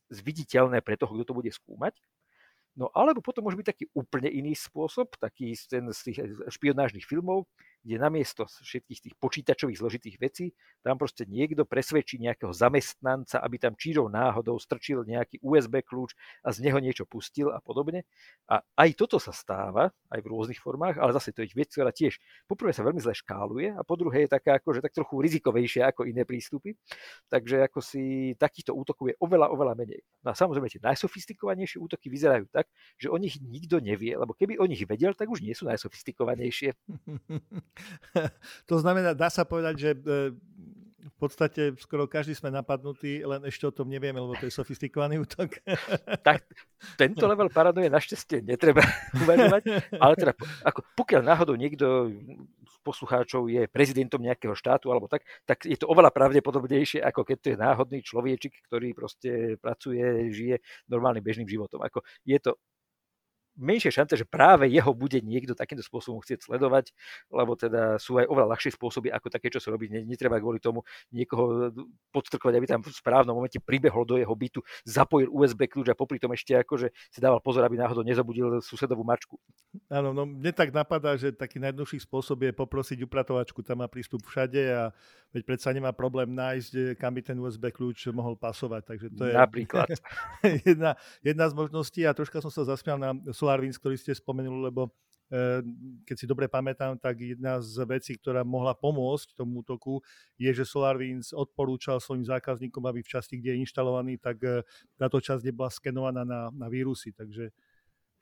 zviditeľné pre toho, kto to bude skúmať. No alebo potom môže byť taký úplne iný spôsob, taký ten z tých špionážnych filmov, kde namiesto všetkých tých počítačových zložitých vecí, tam proste niekto presvedčí nejakého zamestnanca, aby tam čírov náhodou strčil nejaký USB kľúč a z neho niečo pustil a podobne. A aj toto sa stáva, aj v rôznych formách, ale zase to je vec, ktorá tiež poprvé sa veľmi zle škáluje a po druhé je taká akože tak trochu rizikovejšia ako iné prístupy. Takže ako si takýchto útokov je oveľa, oveľa menej. No a samozrejme tie najsofistikovanejšie útoky vyzerajú tak, že o nich nikto nevie, lebo keby o nich vedel, tak už nie sú najsofistikovanejšie. to znamená, dá sa povedať, že e, v podstate skoro každý sme napadnutí, len ešte o tom nevieme, lebo to je sofistikovaný útok. tak tento level paranoje našťastie netreba uvažovať, ale teda ako, pokiaľ náhodou niekto z poslucháčov je prezidentom nejakého štátu alebo tak, tak je to oveľa pravdepodobnejšie, ako keď to je náhodný človečik, ktorý proste pracuje, žije normálnym bežným životom. Ako je to menšie šance, že práve jeho bude niekto takýmto spôsobom chcieť sledovať, lebo teda sú aj oveľa ľahšie spôsoby, ako také, čo sa robí. Netreba kvôli tomu niekoho podstrkovať, aby tam v správnom momente pribehol do jeho bytu, zapojil USB kľúč a popri tom ešte akože si dával pozor, aby náhodou nezabudil susedovú mačku. Áno, no mne tak napadá, že taký najjednoduchší spôsob je poprosiť upratovačku, tam má prístup všade a veď predsa nemá problém nájsť, kam by ten USB kľúč mohol pasovať. Takže to je Napríklad. jedna, jedna z možností a troška som sa zasmial na SolarWinds, ktorý ste spomenuli, lebo eh, keď si dobre pamätám, tak jedna z vecí, ktorá mohla pomôcť tomu útoku, je, že SolarWinds odporúčal svojim zákazníkom, aby v časti, kde je inštalovaný, tak eh, táto časť nebola skenovaná na, na vírusy. Takže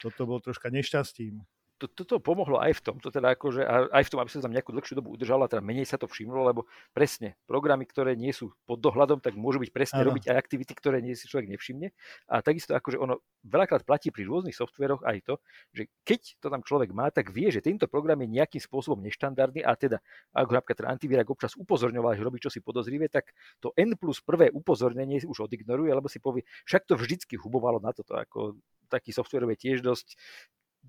toto bol troška nešťastím to, toto pomohlo aj v tom, to teda akože, aj v tom, aby sa tam nejakú dlhšiu dobu udržala, teda menej sa to všimlo, lebo presne programy, ktoré nie sú pod dohľadom, tak môžu byť presne ano. robiť aj aktivity, ktoré nie si človek nevšimne. A takisto akože ono veľakrát platí pri rôznych softveroch aj to, že keď to tam človek má, tak vie, že tento program je nejakým spôsobom neštandardný a teda, ako napríklad ten antivírák občas upozorňoval, že robí čosi podozrivé, tak to N plus prvé upozornenie už odignoruje, lebo si povie, však to vždycky hubovalo na toto, ako taký software je tiež dosť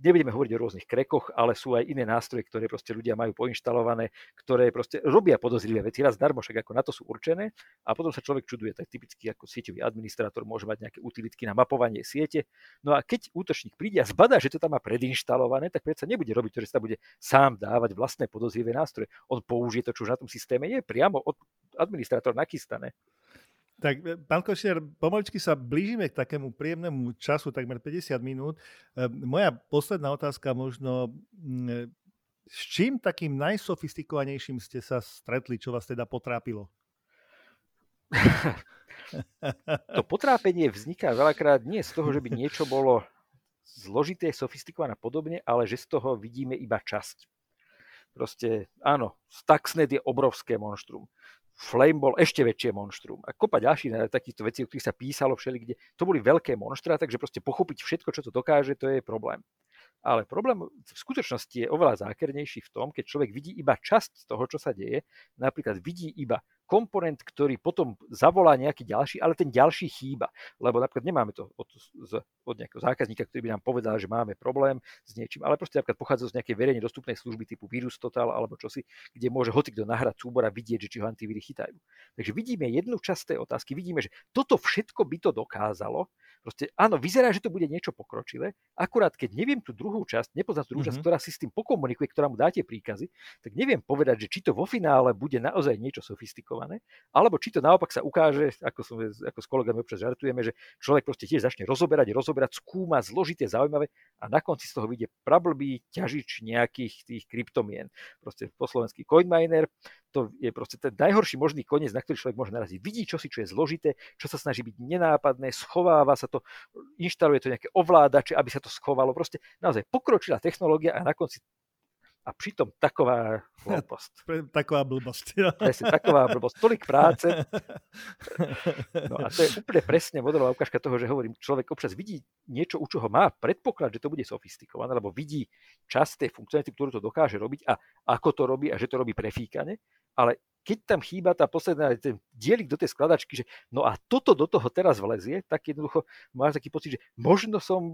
nebudeme hovoriť o rôznych krekoch, ale sú aj iné nástroje, ktoré proste ľudia majú poinštalované, ktoré proste robia podozrivé veci raz darmo, však ako na to sú určené a potom sa človek čuduje, tak typicky ako sieťový administrátor môže mať nejaké utilitky na mapovanie siete. No a keď útočník príde a zbadá, že to tam má predinštalované, tak predsa nebude robiť to, že sa bude sám dávať vlastné podozrivé nástroje. On použije to, čo už na tom systéme je, priamo od administrátora nachystané. Tak, e, pán Košiar, pomaličky sa blížime k takému príjemnému času, takmer 50 minút. E, moja posledná otázka možno, e, s čím takým najsofistikovanejším ste sa stretli, čo vás teda potrápilo? to potrápenie vzniká veľakrát nie z toho, že by niečo bolo zložité, sofistikované a podobne, ale že z toho vidíme iba časť. Proste áno, Stuxnet je obrovské monštrum Flame bol ešte väčšie monštrum. A kopa ďalších takýchto vecí, o ktorých sa písalo všeli, kde to boli veľké monštra, takže proste pochopiť všetko, čo to dokáže, to je problém. Ale problém v skutočnosti je oveľa zákernejší v tom, keď človek vidí iba časť toho, čo sa deje, napríklad vidí iba komponent, ktorý potom zavolá nejaký ďalší, ale ten ďalší chýba. Lebo napríklad nemáme to od, z, od nejakého zákazníka, ktorý by nám povedal, že máme problém s niečím, ale proste napríklad pochádza z nejakej verejne dostupnej služby typu Virus Total alebo čosi, kde môže hoci kto nahrať súbor a vidieť, že či ho antivíry chytajú. Takže vidíme jednu časť tej otázky, vidíme, že toto všetko by to dokázalo, Proste áno, vyzerá, že to bude niečo pokročilé, akurát keď neviem tú druhú časť, nepoznám tú druhú časť, mm-hmm. ktorá si s tým pokomunikuje, ktorá mu dáte príkazy, tak neviem povedať, že či to vo finále bude naozaj niečo sofistikované, alebo či to naopak sa ukáže, ako, som, ako s kolegami občas žartujeme, že človek proste tiež začne rozoberať, rozoberať, skúma zložité, zaujímavé a na konci z toho vyjde prablbý ťažič nejakých tých kryptomien. Proste po slovenský coinminer, to je proste ten najhorší možný koniec, na ktorý človek môže naraziť. Vidí čosi, čo je zložité, čo sa snaží byť nenápadné, schováva sa to, inštaluje to nejaké ovládače, aby sa to schovalo. Proste naozaj pokročila technológia a na konci a pritom taková blbosť. Taková blbosť. Presne, taková blbosť. Tolik práce. No a to je úplne presne modelová ukážka toho, že hovorím, človek občas vidí niečo, u čoho má predpoklad, že to bude sofistikované, lebo vidí čas tej funkcionality, ktorú to dokáže robiť a ako to robí a že to robí prefíkane ale keď tam chýba tá posledná, ten dielik do tej skladačky, že no a toto do toho teraz vlezie, tak jednoducho máš taký pocit, že možno som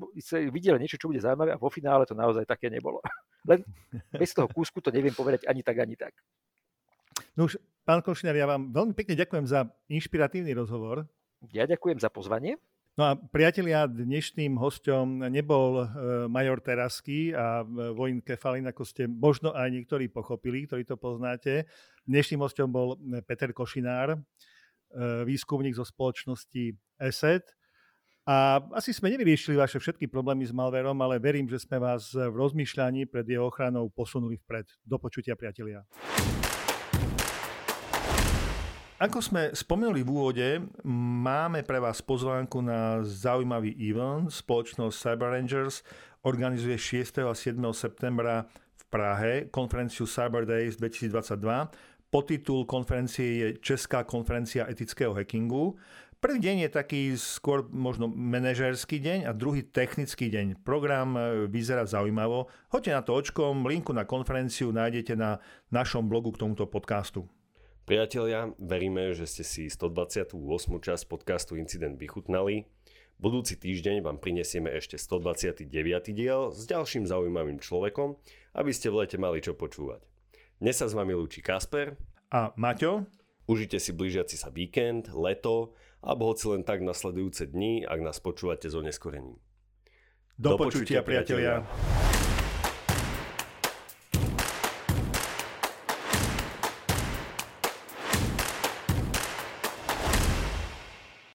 videl niečo, čo bude zaujímavé a vo finále to naozaj také nebolo. Len bez toho kúsku to neviem povedať ani tak, ani tak. No už, pán Košinár, ja vám veľmi pekne ďakujem za inšpiratívny rozhovor. Ja ďakujem za pozvanie. No a priatelia, dnešným hostom nebol e, major Terasky a e, Vojn Kefalin, ako ste možno aj niektorí pochopili, ktorí to poznáte. Dnešným hostom bol e, Peter Košinár, výskumník zo spoločnosti ESET. A asi sme nevyriešili vaše všetky problémy s malverom, ale verím, že sme vás v rozmýšľaní pred jeho ochranou posunuli vpred. Do počutia, priatelia. Ako sme spomenuli v úvode, máme pre vás pozvánku na zaujímavý event. Spoločnosť Cyber Rangers organizuje 6. a 7. septembra v Prahe konferenciu Cyber Days 2022. Podtitul konferencie je Česká konferencia etického hackingu. Prvý deň je taký skôr možno manažerský deň a druhý technický deň. Program e, vyzerá zaujímavo. Hoďte na to očkom, linku na konferenciu nájdete na našom blogu k tomuto podcastu. Priatelia, veríme, že ste si 128. časť podcastu Incident vychutnali. Budúci týždeň vám prinesieme ešte 129. diel s ďalším zaujímavým človekom, aby ste v lete mali čo počúvať. Dnes sa s vami lúči Kasper a Maťo. Užite si blížiaci sa víkend, leto alebo hoci len tak nasledujúce dni, ak nás počúvate zo neskorením. Do, Do počutia, priatelia. priatelia.